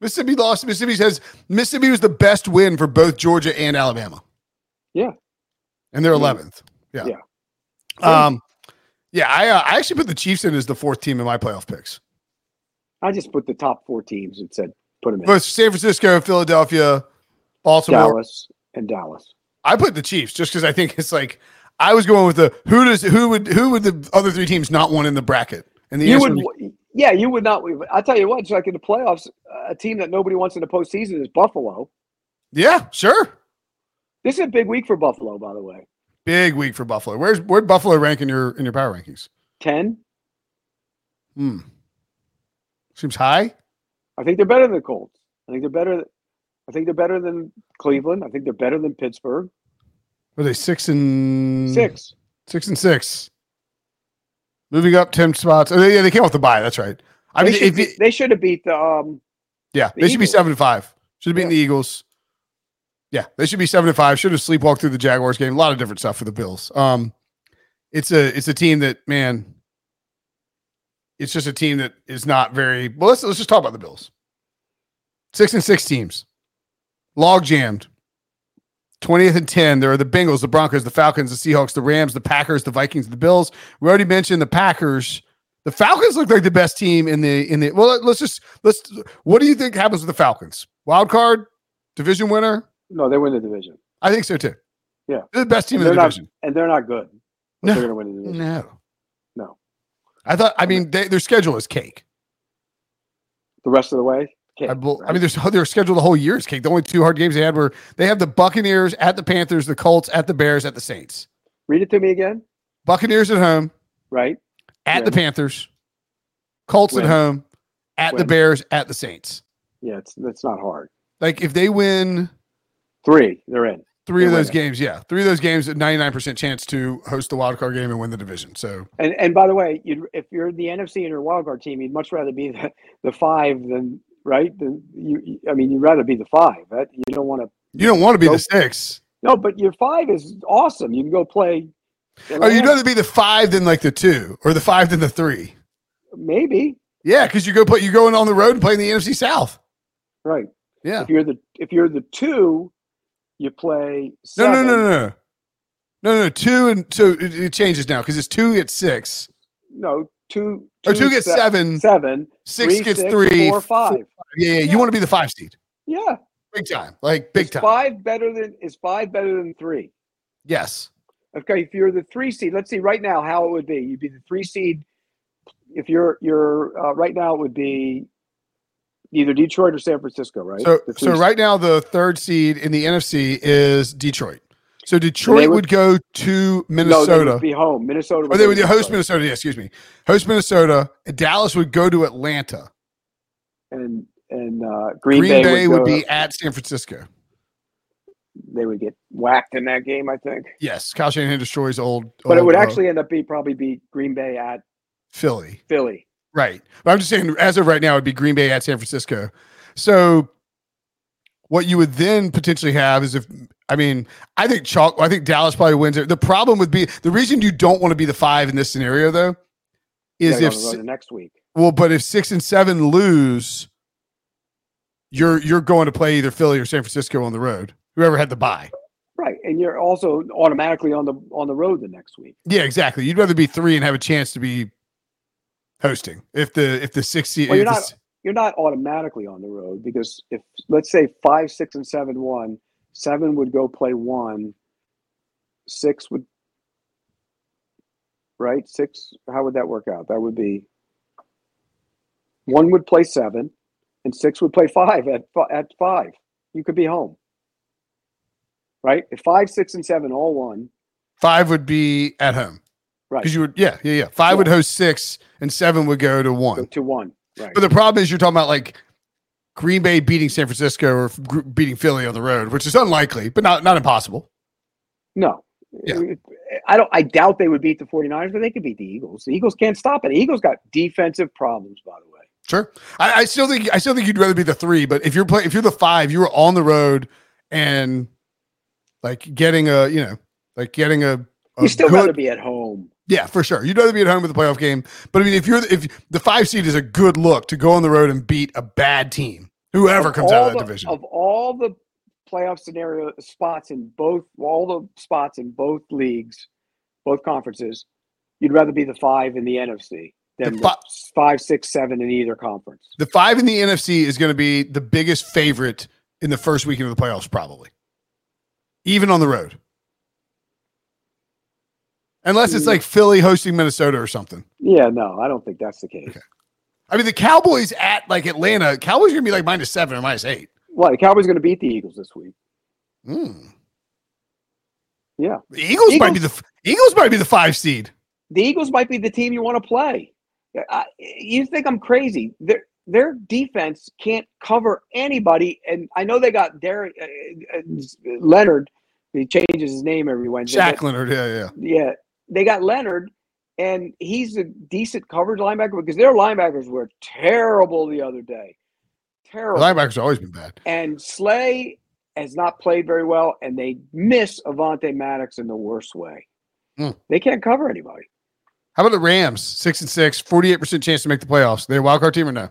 Speaker 1: Mississippi lost. Mississippi says Mississippi was the best win for both Georgia and Alabama.
Speaker 2: Yeah.
Speaker 1: And they're
Speaker 2: Yeah.
Speaker 1: 11th. Yeah.
Speaker 2: Yeah.
Speaker 1: Um, yeah, I, uh, I actually put the Chiefs in as the fourth team in my playoff picks.
Speaker 2: I just put the top four teams and said put them in
Speaker 1: But San Francisco, Philadelphia, Baltimore.
Speaker 2: Dallas and Dallas.
Speaker 1: I put the Chiefs just because I think it's like I was going with the who does who would who would the other three teams not want in the bracket? And the
Speaker 2: You would, yeah, you would not. I'll tell you what. It's like in the playoffs, a team that nobody wants in the postseason is Buffalo.
Speaker 1: yeah, sure.
Speaker 2: This is a big week for Buffalo, by the way.
Speaker 1: Big week for Buffalo. Where's where'd Buffalo rank in your in your power rankings?
Speaker 2: Ten.
Speaker 1: Hmm. Seems high.
Speaker 2: I think they're better than the Colts. I think they're better. I think they're better than Cleveland. I think they're better than Pittsburgh.
Speaker 1: Were they six and
Speaker 2: Six.
Speaker 1: Six and six. Moving up ten spots. Oh, yeah, they came off the bye. That's right. I
Speaker 2: they,
Speaker 1: mean,
Speaker 2: should
Speaker 1: it-
Speaker 2: they should have beat the. Um,
Speaker 1: yeah,
Speaker 2: the
Speaker 1: they should be seven and five. Should have beaten
Speaker 2: Yeah.
Speaker 1: the Eagles. Yeah, they should be seven and five. Should have sleepwalked through the Jaguars game. A lot of different stuff for the Bills. Um, it's a it's a team that man. It's just a team that is not very well. Let's let's just talk about the Bills. Six and six teams, log jammed. 20th and 10. There are the Bengals, the Broncos, the Falcons, the Seahawks, the Rams, the Packers, the Vikings, the Bills. We already mentioned the Packers. The Falcons look like the best team in the in the well, let's just let's what do you think happens with the Falcons? Wild card, division winner?
Speaker 2: no, they win the division,
Speaker 1: I think so too.
Speaker 2: Yeah.
Speaker 1: They're the best team in
Speaker 2: They're
Speaker 1: the
Speaker 2: not-
Speaker 1: division.
Speaker 2: and they're not good. But
Speaker 1: No.
Speaker 2: they're going to win the division.
Speaker 1: No.
Speaker 2: No.
Speaker 1: I thought I mean they, their schedule is cake.
Speaker 2: The rest of the way.
Speaker 1: I,
Speaker 2: Okay,
Speaker 1: bel- I
Speaker 2: right?
Speaker 1: mean, their their schedule the whole year is cake. The only two hard games they had were they have the Buccaneers at the Panthers, the Colts at the Bears, at the Saints.
Speaker 2: read it to me again.
Speaker 1: Buccaneers at home,
Speaker 2: Right.
Speaker 1: at the Panthers, Colts at home, at the Bears, at the Saints.
Speaker 2: Yeah, it's that's not hard.
Speaker 1: Like if they win
Speaker 2: Three, they're in.
Speaker 1: Three of
Speaker 2: They're
Speaker 1: those
Speaker 2: winning.
Speaker 1: games, yeah, three of those games, a ninety-nine percent chance to host the wild card game and win the division. So
Speaker 2: And and by the way, if you're the NFC and your wild card team, you'd much rather be the, the five than right. Than you, I mean, you'd rather be the five. Right? You don't want to.
Speaker 1: you don't want to be the six.
Speaker 2: No, but your five is awesome. You can go play.
Speaker 1: Oh, you'd rather be the five than like the two, or the five than the three.
Speaker 2: maybe
Speaker 1: Yeah, because you go play, you going on the road and playing the NFC South.
Speaker 2: right.
Speaker 1: Yeah.
Speaker 2: If you're the if you're the two, you play.
Speaker 1: No,
Speaker 2: Seven.
Speaker 1: no, no, no, no, no, no. Two and so it, it changes now because it's two gets six,
Speaker 2: No, two.
Speaker 1: or two gets
Speaker 2: se-
Speaker 1: seven,
Speaker 2: Seven.
Speaker 1: six
Speaker 2: three,
Speaker 1: gets
Speaker 2: six,
Speaker 1: three,
Speaker 2: four, five.
Speaker 1: Yeah, yeah,
Speaker 2: Yeah.
Speaker 1: you want to be the five seed,
Speaker 2: Yeah,
Speaker 1: big time, like big
Speaker 2: is
Speaker 1: time.
Speaker 2: Five better than is five better than three.
Speaker 1: Yes.
Speaker 2: Okay, if you're the three seed, let's see right now how it would be. You'd be the three seed. If you're you're uh, right now, it would be either Detroit or San Francisco, right?
Speaker 1: So, so right now the third seed in the NFC is Detroit. So Detroit
Speaker 2: would-
Speaker 1: would, go to
Speaker 2: No, they
Speaker 1: Minnesota.
Speaker 2: would be home. Minnesota.
Speaker 1: or they
Speaker 2: go
Speaker 1: would
Speaker 2: to
Speaker 1: host. Minnesota. Yeah, excuse me. Host Minnesota. Dallas would go to Atlanta.
Speaker 2: and and uh, Green,
Speaker 1: Green, Bay, would,
Speaker 2: go-
Speaker 1: be at San Francisco.
Speaker 2: They would get whacked in that game, I think.
Speaker 1: Yes, Kyle Shanahan destroys old.
Speaker 2: But it would
Speaker 1: uh,
Speaker 2: actually end up be probably be Green Bay at
Speaker 1: Philly.
Speaker 2: Philly.
Speaker 1: Right. But I'm just saying, as of right now, it'd be Green Bay at San Francisco. So what you would then potentially have is if I mean, I think chalk I think Dallas probably wins it. The problem would be the reason you don't want to be the five in this scenario though is if
Speaker 2: gonna
Speaker 1: s-
Speaker 2: run it next week.
Speaker 1: well, but if six and seven lose, you're you're going to play either Philly or San Francisco on the road. Whoever had the bye.
Speaker 2: Right, and you're also automatically on the on the road the next week.
Speaker 1: Yeah, exactly. You'd rather be three and have a chance to be hosting if the if the six
Speaker 2: Well, you're
Speaker 1: the
Speaker 2: not-
Speaker 1: s-
Speaker 2: You're not automatically on the road because if let's say five, six, and seven won, seven would go play one, six would right six. How would that work out? That would be one would play seven, and six would play five at at five. You could be home, right? If five, six, and seven all won,
Speaker 1: five would be at home.
Speaker 2: right?
Speaker 1: Because you would, yeah, yeah, yeah. Five
Speaker 2: Yeah.
Speaker 1: would host six, and seven would go to one.
Speaker 2: go
Speaker 1: one.
Speaker 2: to one, right?
Speaker 1: But the problem is, you're talking about like Green Bay beating San Francisco or beating Philly on the road, which is unlikely, but not not impossible.
Speaker 2: No.
Speaker 1: Yeah.
Speaker 2: I don't I doubt they would beat the 49ers, but they could beat the Eagles. The Eagles can't stop it. The Eagles got defensive problems, by the way.
Speaker 1: Sure, I, I still think I still think you'd rather be the three, but if you're play, if you're the five, you were on the road and like getting a you know like getting a, a
Speaker 2: You still
Speaker 1: good-
Speaker 2: rather be at home.
Speaker 1: Yeah for sure. You'd rather be at home with the playoff game, but I mean if you're the- if the five seed is a good look to go on the road and beat a bad team, whoever
Speaker 2: Of
Speaker 1: comes out of that
Speaker 2: the-
Speaker 1: division.
Speaker 2: Of all the playoff scenario spots in both all the spots in both leagues, both conferences, you'd rather be the five in the NFC than
Speaker 1: The
Speaker 2: the
Speaker 1: fi-
Speaker 2: five, six, seven in either conference.
Speaker 1: The five in the NFC is going to be the biggest favorite in the first weekend of the playoffs, probably, even on the road. Unless it's like Philly hosting Minnesota or something.
Speaker 2: Yeah, no, I don't think that's the case.
Speaker 1: I mean, the Cowboys at like Atlanta, Cowboys are to be like minus seven or minus eight.
Speaker 2: Well, the Cowboys going to beat the Eagles this week.
Speaker 1: Mm.
Speaker 2: Yeah.
Speaker 1: The Eagles, might be the Eagles might be the five seed.
Speaker 2: the Eagles might be the team you want to play. I, you think I'm crazy? Their their defense can't cover anybody, and I know they got Derek uh, uh, Leonard. He changes his name every Wednesday.
Speaker 1: Shaq Leonard, yeah, yeah.
Speaker 2: Yeah, they got Leonard, and he's a decent coverage linebacker because their linebackers were terrible the other day.
Speaker 1: The
Speaker 2: Terrible.
Speaker 1: linebackers have always been bad.
Speaker 2: and Slay has not played very well, and they miss Avonte Maddox in the worst way.
Speaker 1: Hmm.
Speaker 2: They can't cover anybody.
Speaker 1: How about the Rams? Six and six, 48% chance to make the playoffs. They a wild card team or no?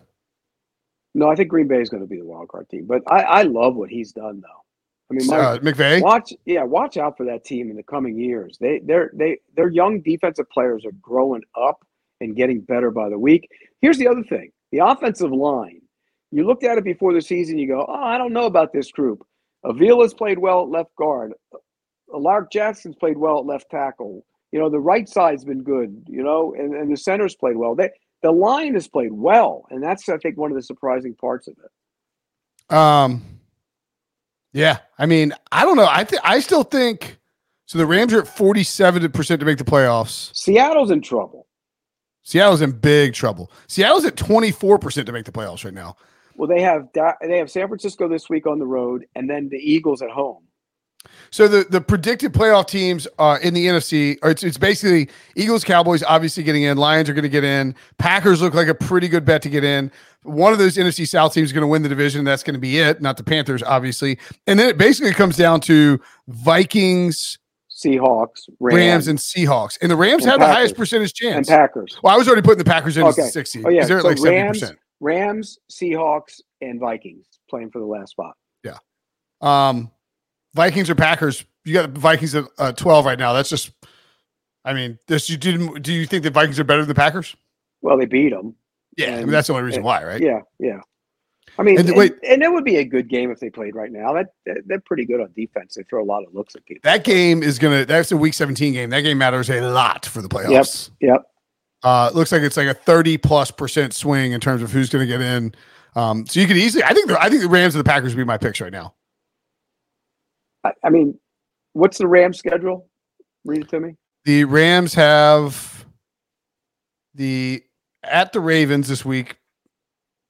Speaker 2: No, I think Green Bay is going to be the wild card team, but I, I love what he's done though. I mean, my,
Speaker 1: Uh, McVay?
Speaker 2: watch yeah, watch out for that team in the coming years. They they're they their young defensive players are growing up and getting better by the week. Here's the other thing: the offensive line. You looked at it before the season, you go, "Oh, I don't know about this group." Avila's played well at left guard. Alaric Jackson's played well at left tackle. You know, the right side's been good. You know, and, and the center's played well. They the line has played well, and that's I think one of the surprising parts of it.
Speaker 1: Um, yeah, I mean, I don't know. I think I still think so. The Rams are at forty-seven percent to make the playoffs.
Speaker 2: Seattle's in trouble.
Speaker 1: Seattle's in big trouble. Seattle's at twenty-four percent to make the playoffs right now.
Speaker 2: Well, they have they have San Francisco this week on the road, and then the Eagles at home.
Speaker 1: So the the predicted playoff teams uh, in the NFC, are it's, it's basically Eagles, Cowboys, obviously getting in. Lions are going to get in. Packers look like a pretty good bet to get in. One of those NFC South teams is going to win the division. That's going to be it, not the Panthers, obviously. And then it basically comes down to Vikings,
Speaker 2: Seahawks,
Speaker 1: Rams,
Speaker 2: Rams,
Speaker 1: and Seahawks. And the Rams
Speaker 2: And
Speaker 1: have the highest
Speaker 2: Packers.
Speaker 1: percentage
Speaker 2: and
Speaker 1: chance.
Speaker 2: Packers.
Speaker 1: well, I was already putting the Packers in as the
Speaker 2: Okay.
Speaker 1: six seed.
Speaker 2: Oh yeah,
Speaker 1: They're at
Speaker 2: so
Speaker 1: like
Speaker 2: Rams,
Speaker 1: percent.
Speaker 2: Rams, Seahawks, and Vikings playing for the last spot. Yeah.
Speaker 1: Um, Vikings or Packers? You got the Vikings at uh, twelve right now. That's just, I mean, this you didn't. Do you think the Vikings are better than the Packers?
Speaker 2: Well, they beat them.
Speaker 1: Yeah, I mean, that's the only reason
Speaker 2: and-
Speaker 1: why, right?
Speaker 2: Yeah, yeah. I mean,
Speaker 1: And
Speaker 2: and,
Speaker 1: wait-
Speaker 2: and it would be a good game if they played right now. That, that they're pretty good on defense. They throw a lot of looks at people.
Speaker 1: That game is gonna. That's a Week 17 game. That game matters a lot for the playoffs.
Speaker 2: Yep.
Speaker 1: Uh, it looks like it's like a 30 plus percent swing in terms of who's going to get in. Um, so you could easily. I think. The, I think the Rams and the Packers would be my picks right now.
Speaker 2: I, I mean, what's the Rams schedule? Read it to me.
Speaker 1: The Rams have the at the Ravens this week.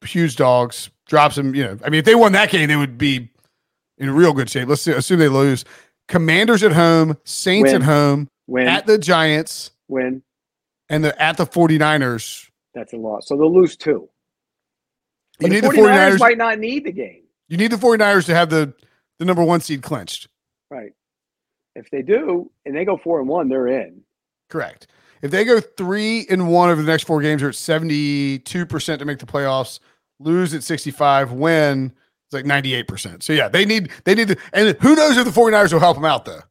Speaker 1: Huge dogs drops them. You know, I mean, if they won that game, they would be in real good shape. Let's assume they lose. Commanders at home, Saints
Speaker 2: Win.
Speaker 1: at home,
Speaker 2: Win,
Speaker 1: at the Giants,
Speaker 2: win.
Speaker 1: and the at the 49ers.
Speaker 2: That's a loss. So they'll lose two.
Speaker 1: You
Speaker 2: But
Speaker 1: need the
Speaker 2: 49ers
Speaker 1: 49ers.
Speaker 2: might not need the game.
Speaker 1: You need the 49ers to have the the number one seed clinched.
Speaker 2: Right. If they do, and they go four and one, they're in.
Speaker 1: Correct. If they go three and one over the next four games, they're at 72% to make the playoffs, lose at 65, win, it's like 98%. So yeah, they need they need to, and who knows if the 49ers will help them out though.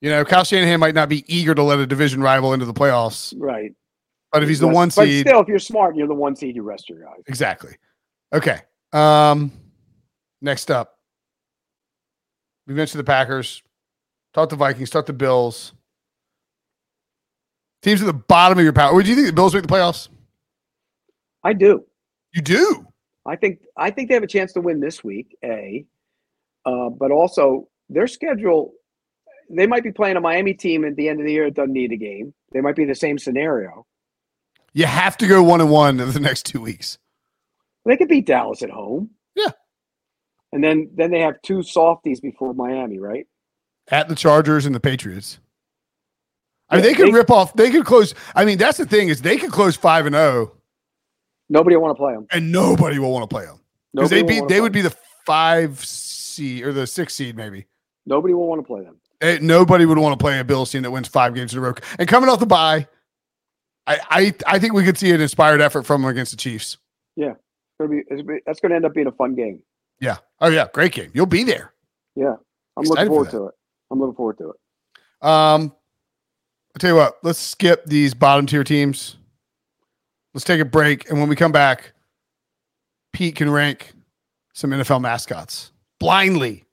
Speaker 1: You know, Kyle Shanahan might not be eager to let a division rival into the playoffs,
Speaker 2: Right.
Speaker 1: but if he's the one
Speaker 2: but
Speaker 1: seed,
Speaker 2: still, if you're smart, you're the one seed. You rest your guys.
Speaker 1: exactly. Okay. Um next up. We mentioned the Packers. Talk the Vikings, talk the Bills. Teams at the bottom of your power. Would you think the Bills make the playoffs?
Speaker 2: I do.
Speaker 1: You do.
Speaker 2: I think I think they have a chance to win this week. A, uh, but also their schedule. They might be playing a Miami team at the end of the year that doesn't need a game. They might be in the same scenario.
Speaker 1: You have to go one and one in the next two weeks.
Speaker 2: They could beat Dallas at home.
Speaker 1: Yeah.
Speaker 2: And then then they have two softies before Miami, right?
Speaker 1: At the Chargers and the Patriots. I mean,
Speaker 2: Yeah,
Speaker 1: they could
Speaker 2: they-
Speaker 1: rip off. They could close. I mean, that's the thing is they could close five and zero,
Speaker 2: Nobody will want to play them.
Speaker 1: and nobody will want to play them because they
Speaker 2: will
Speaker 1: be they would be the five seed or the six seed maybe.
Speaker 2: Nobody will want to play them.
Speaker 1: Eh, nobody would want to play a Bills team that wins five games in a row. And coming off the bye, I I, I think we could see an inspired effort from them against the Chiefs. Yeah.
Speaker 2: It's gonna be, it's gonna be- that's going to end up being a fun game.
Speaker 1: Yeah. Oh yeah, great game. You'll be there.
Speaker 2: Yeah, I'm
Speaker 1: Excited
Speaker 2: looking forward
Speaker 1: that.
Speaker 2: to it. I'm looking forward to it.
Speaker 1: Um, I'll tell you what. Let's skip these bottom tier teams. Let's take a break, and when we come back, Pete can rank some NFL mascots blindly.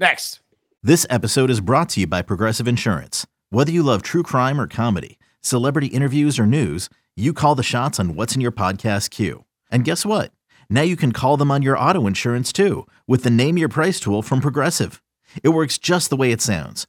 Speaker 1: Next.
Speaker 3: This episode is brought to you by Progressive Insurance. Whether you love true crime or comedy, celebrity interviews or news, you call the shots on what's in your podcast queue. And guess what? Now you can call them on your auto insurance too with the Name Your Price tool from Progressive. It works just the way it sounds.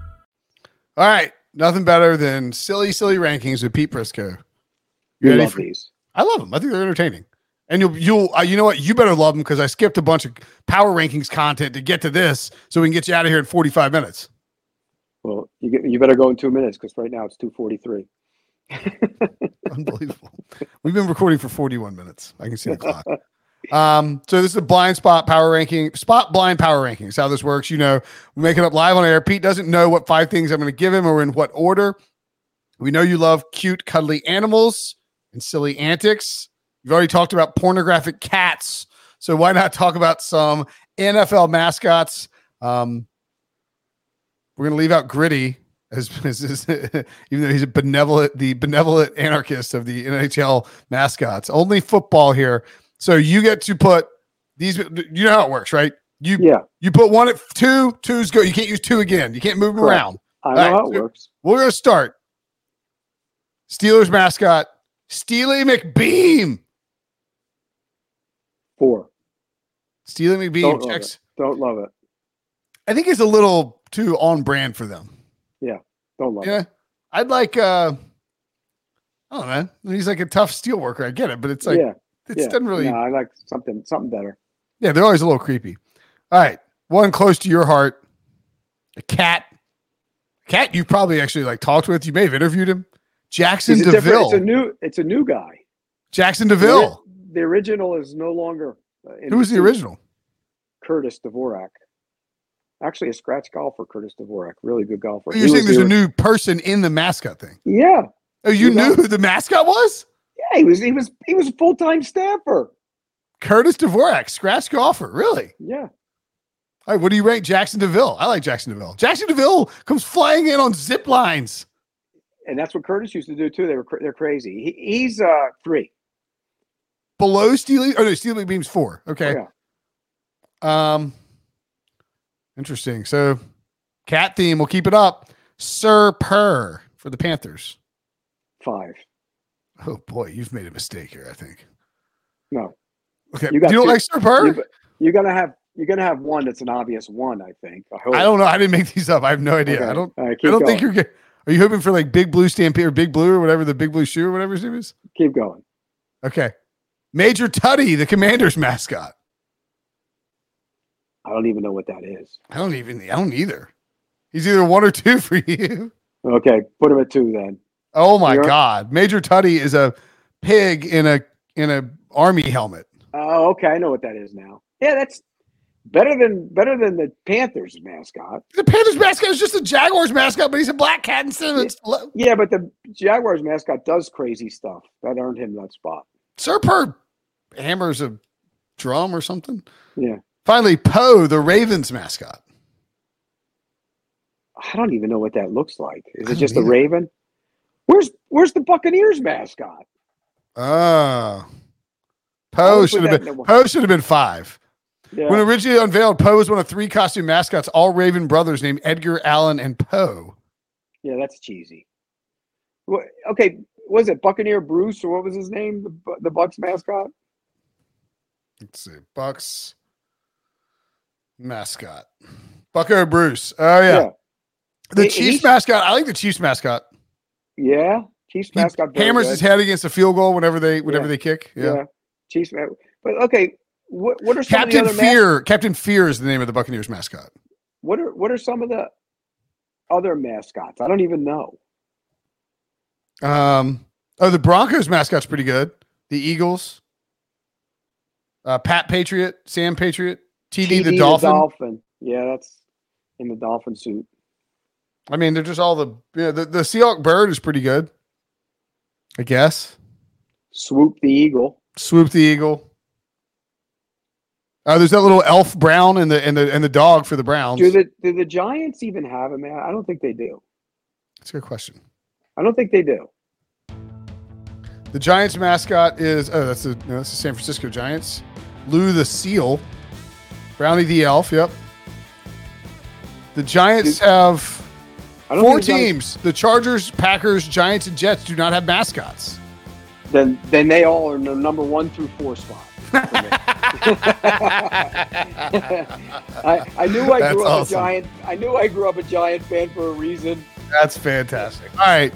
Speaker 1: All right. Nothing better than silly, silly rankings with Pete Prisco.
Speaker 2: You love
Speaker 1: for-
Speaker 2: these.
Speaker 1: I love them. I think they're entertaining. And you'll, you'll, uh, you know what? You better love them because I skipped a bunch of power rankings content to get to this, so we can get you out of here in 45 minutes.
Speaker 2: Well, you get, you better go in two minutes because right now it's two forty three.
Speaker 1: Unbelievable. We've been recording for 41 minutes. I can see the clock. Um, so this is a blind spot power ranking, spot blind power rankings. How this works, you know, we make it up live on air. Pete doesn't know what five things I'm going to give him or in what order. We know you love cute, cuddly animals and silly antics. You've already talked about pornographic cats. So why not talk about some NFL mascots. Um, we're gonna leave out Gritty as, as, as even though he's a benevolent, the benevolent anarchist of the NHL mascots. Only football here. So you get to put these. You know how it works, right? You
Speaker 2: Yeah,
Speaker 1: you put one at two, two's go. You can't use two again. You can't move them
Speaker 2: Correct.
Speaker 1: around.
Speaker 2: I know
Speaker 1: right,
Speaker 2: how it
Speaker 1: so-
Speaker 2: works.
Speaker 1: We're gonna start. Steelers mascot, Steely McBeam.
Speaker 2: Four.
Speaker 1: Steely McBeam
Speaker 2: Don't love
Speaker 1: checks.
Speaker 2: Don't love it.
Speaker 1: I think it's a little too on brand for them. Yeah.
Speaker 2: Don't love
Speaker 1: Yeah.
Speaker 2: it.
Speaker 1: I'd like uh I don't know. He's like a tough steel worker. I get it, but it's like
Speaker 2: yeah,
Speaker 1: it
Speaker 2: yeah.
Speaker 1: doesn't really
Speaker 2: No, I like something something better.
Speaker 1: Yeah, they're always a little creepy. All right. One close to your heart. A cat. Cat you probably actually like talked with. You may have interviewed him. Jackson
Speaker 2: He's
Speaker 1: DeVille.
Speaker 2: It's a new. It's a new guy. Jaxson de
Speaker 1: Ville.
Speaker 2: The original is no longer. uh,
Speaker 1: Who was the original?
Speaker 2: Curtis Dvorak. Actually, a scratch golfer, Curtis Dvorak. Really good golfer.
Speaker 1: You're
Speaker 2: He
Speaker 1: saying there's
Speaker 2: the
Speaker 1: a new person in the mascot thing.
Speaker 2: Yeah,
Speaker 1: Oh, you knew who the mascot was?
Speaker 2: Yeah. He was. He was. He was a full time staffer.
Speaker 1: Curtis Dvorak, scratch golfer. Really?
Speaker 2: Yeah.
Speaker 1: All right, what do you rank Jaxson de Ville? I like Jaxson de Ville. Jackson DeVille comes flying in on zip lines.
Speaker 2: And that's what Curtis used to do too. They were. They're crazy. He, he's uh three.
Speaker 1: Below Steely. Oh no, Steely Beam's four. Okay.
Speaker 2: Yeah.
Speaker 1: Um, interesting. So, cat theme. We'll keep it up. Sir Purr for the Panthers.
Speaker 2: Five.
Speaker 1: Oh boy, you've made a mistake here. I think.
Speaker 2: No.
Speaker 1: Okay,
Speaker 2: You
Speaker 1: you, don't
Speaker 2: two-
Speaker 1: like Sir?
Speaker 2: You, you're gonna have. You're gonna have one that's an obvious one. I think. I.
Speaker 1: I don't know. I didn't make these up. I have no idea. I don't.
Speaker 2: Right,
Speaker 1: I don't think you're. Are you hoping for like Big Blue Stampede or Big Blue or whatever the Big Blue Shoe or whatever his name is?
Speaker 2: Keep going.
Speaker 1: Okay. Major Tuddy, the Commanders mascot.
Speaker 2: I don't even know what that is.
Speaker 1: I don't even. I don't either. He's either one or two for you.
Speaker 2: Okay, put him at two then.
Speaker 1: Oh my
Speaker 2: You're-
Speaker 1: God, Major Tuddy is a pig in a in a army helmet.
Speaker 2: Oh, okay. I know what that is now. Yeah, that's better than better than the Panthers mascot.
Speaker 1: The Panthers mascot is just a Jaguars mascot, but he's a black cat instead of a
Speaker 2: Yeah, but the Jaguars mascot does crazy stuff. That earned him that spot.
Speaker 1: Sir hammers a drum or something.
Speaker 2: Yeah.
Speaker 1: Finally, Poe, the Ravens mascot.
Speaker 2: I don't even know what that looks like. Is it just a raven? Where's Where's the Buccaneers mascot?
Speaker 1: Oh. Poe should have been Poe should have been five.
Speaker 2: Yeah.
Speaker 1: When originally unveiled, Poe was one of three costume mascots, all Raven brothers named Edgar, Allan, and Poe.
Speaker 2: yeah, that's cheesy. Okay, was it Buccaneer Bruce or what was his name? The the Bucs mascot.
Speaker 1: Let's see. Bucs mascot. Bucco Bruce. Oh yeah. The
Speaker 2: He-
Speaker 1: Chiefs mascot. I like the Chiefs mascot.
Speaker 2: Yeah, Chiefs mascot.
Speaker 1: hammers
Speaker 2: good.
Speaker 1: his head against a field goal whenever they whenever
Speaker 2: Yeah.
Speaker 1: they kick.
Speaker 2: Yeah.
Speaker 1: Yeah.
Speaker 2: Chiefs. But okay, what what are some
Speaker 1: Captain
Speaker 2: of the other mas-
Speaker 1: Fear. Captain Fear is the name of the Buccaneers mascot.
Speaker 2: What are what are some of the other mascots? I don't even know.
Speaker 1: Um. Oh, the Broncos mascot's pretty good. The Eagles. Uh, Pat Patriot, Sam Patriot, TD, the
Speaker 2: TD
Speaker 1: Dolphin.
Speaker 2: Yeah, that's in the dolphin suit.
Speaker 1: I mean, they're just all the yeah, the the Seahawk bird is pretty good. I guess.
Speaker 2: Swoop the eagle.
Speaker 1: Swoop the eagle. Uh, there's that little elf brown and the and the and the dog for the Browns.
Speaker 2: Do the do the Giants even have a man? I don't think they do.
Speaker 1: That's a good question.
Speaker 2: I don't think they do.
Speaker 1: The Giants mascot is oh that's the no, that's the San Francisco Giants. Lou the seal. Brownie the elf. Yep. The Giants have
Speaker 2: don't
Speaker 1: four teams. The Chargers, Packers, Giants, and Jets do not have mascots.
Speaker 2: Then then they all are in the number one through four spot. I, I knew I
Speaker 1: That's
Speaker 2: grew up
Speaker 1: awesome.
Speaker 2: a giant. I knew I grew up a giant fan for a reason.
Speaker 1: That's fantastic. All right.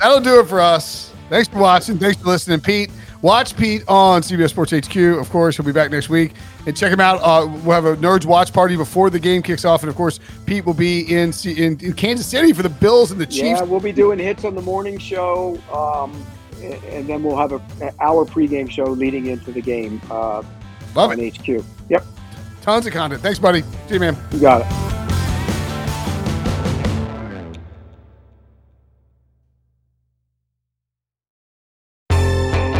Speaker 1: That'll do it for us. Thanks for watching. Thanks for listening, Pete. Watch Pete on CBS Sports HQ. Of course, he'll be back next week. And check him out. Uh, we'll have a Nerds watch party before the game kicks off. And of course, Pete will be in in, in Kansas City for the Bills and the Chiefs.
Speaker 2: Yeah, we'll be doing hits on the morning show, um, and then we'll have a, a hour pregame show leading into the game uh,
Speaker 1: Love
Speaker 2: on
Speaker 1: it.
Speaker 2: HQ. Yep,
Speaker 1: Tons of content. Thanks, buddy. See you, man.
Speaker 2: you got it.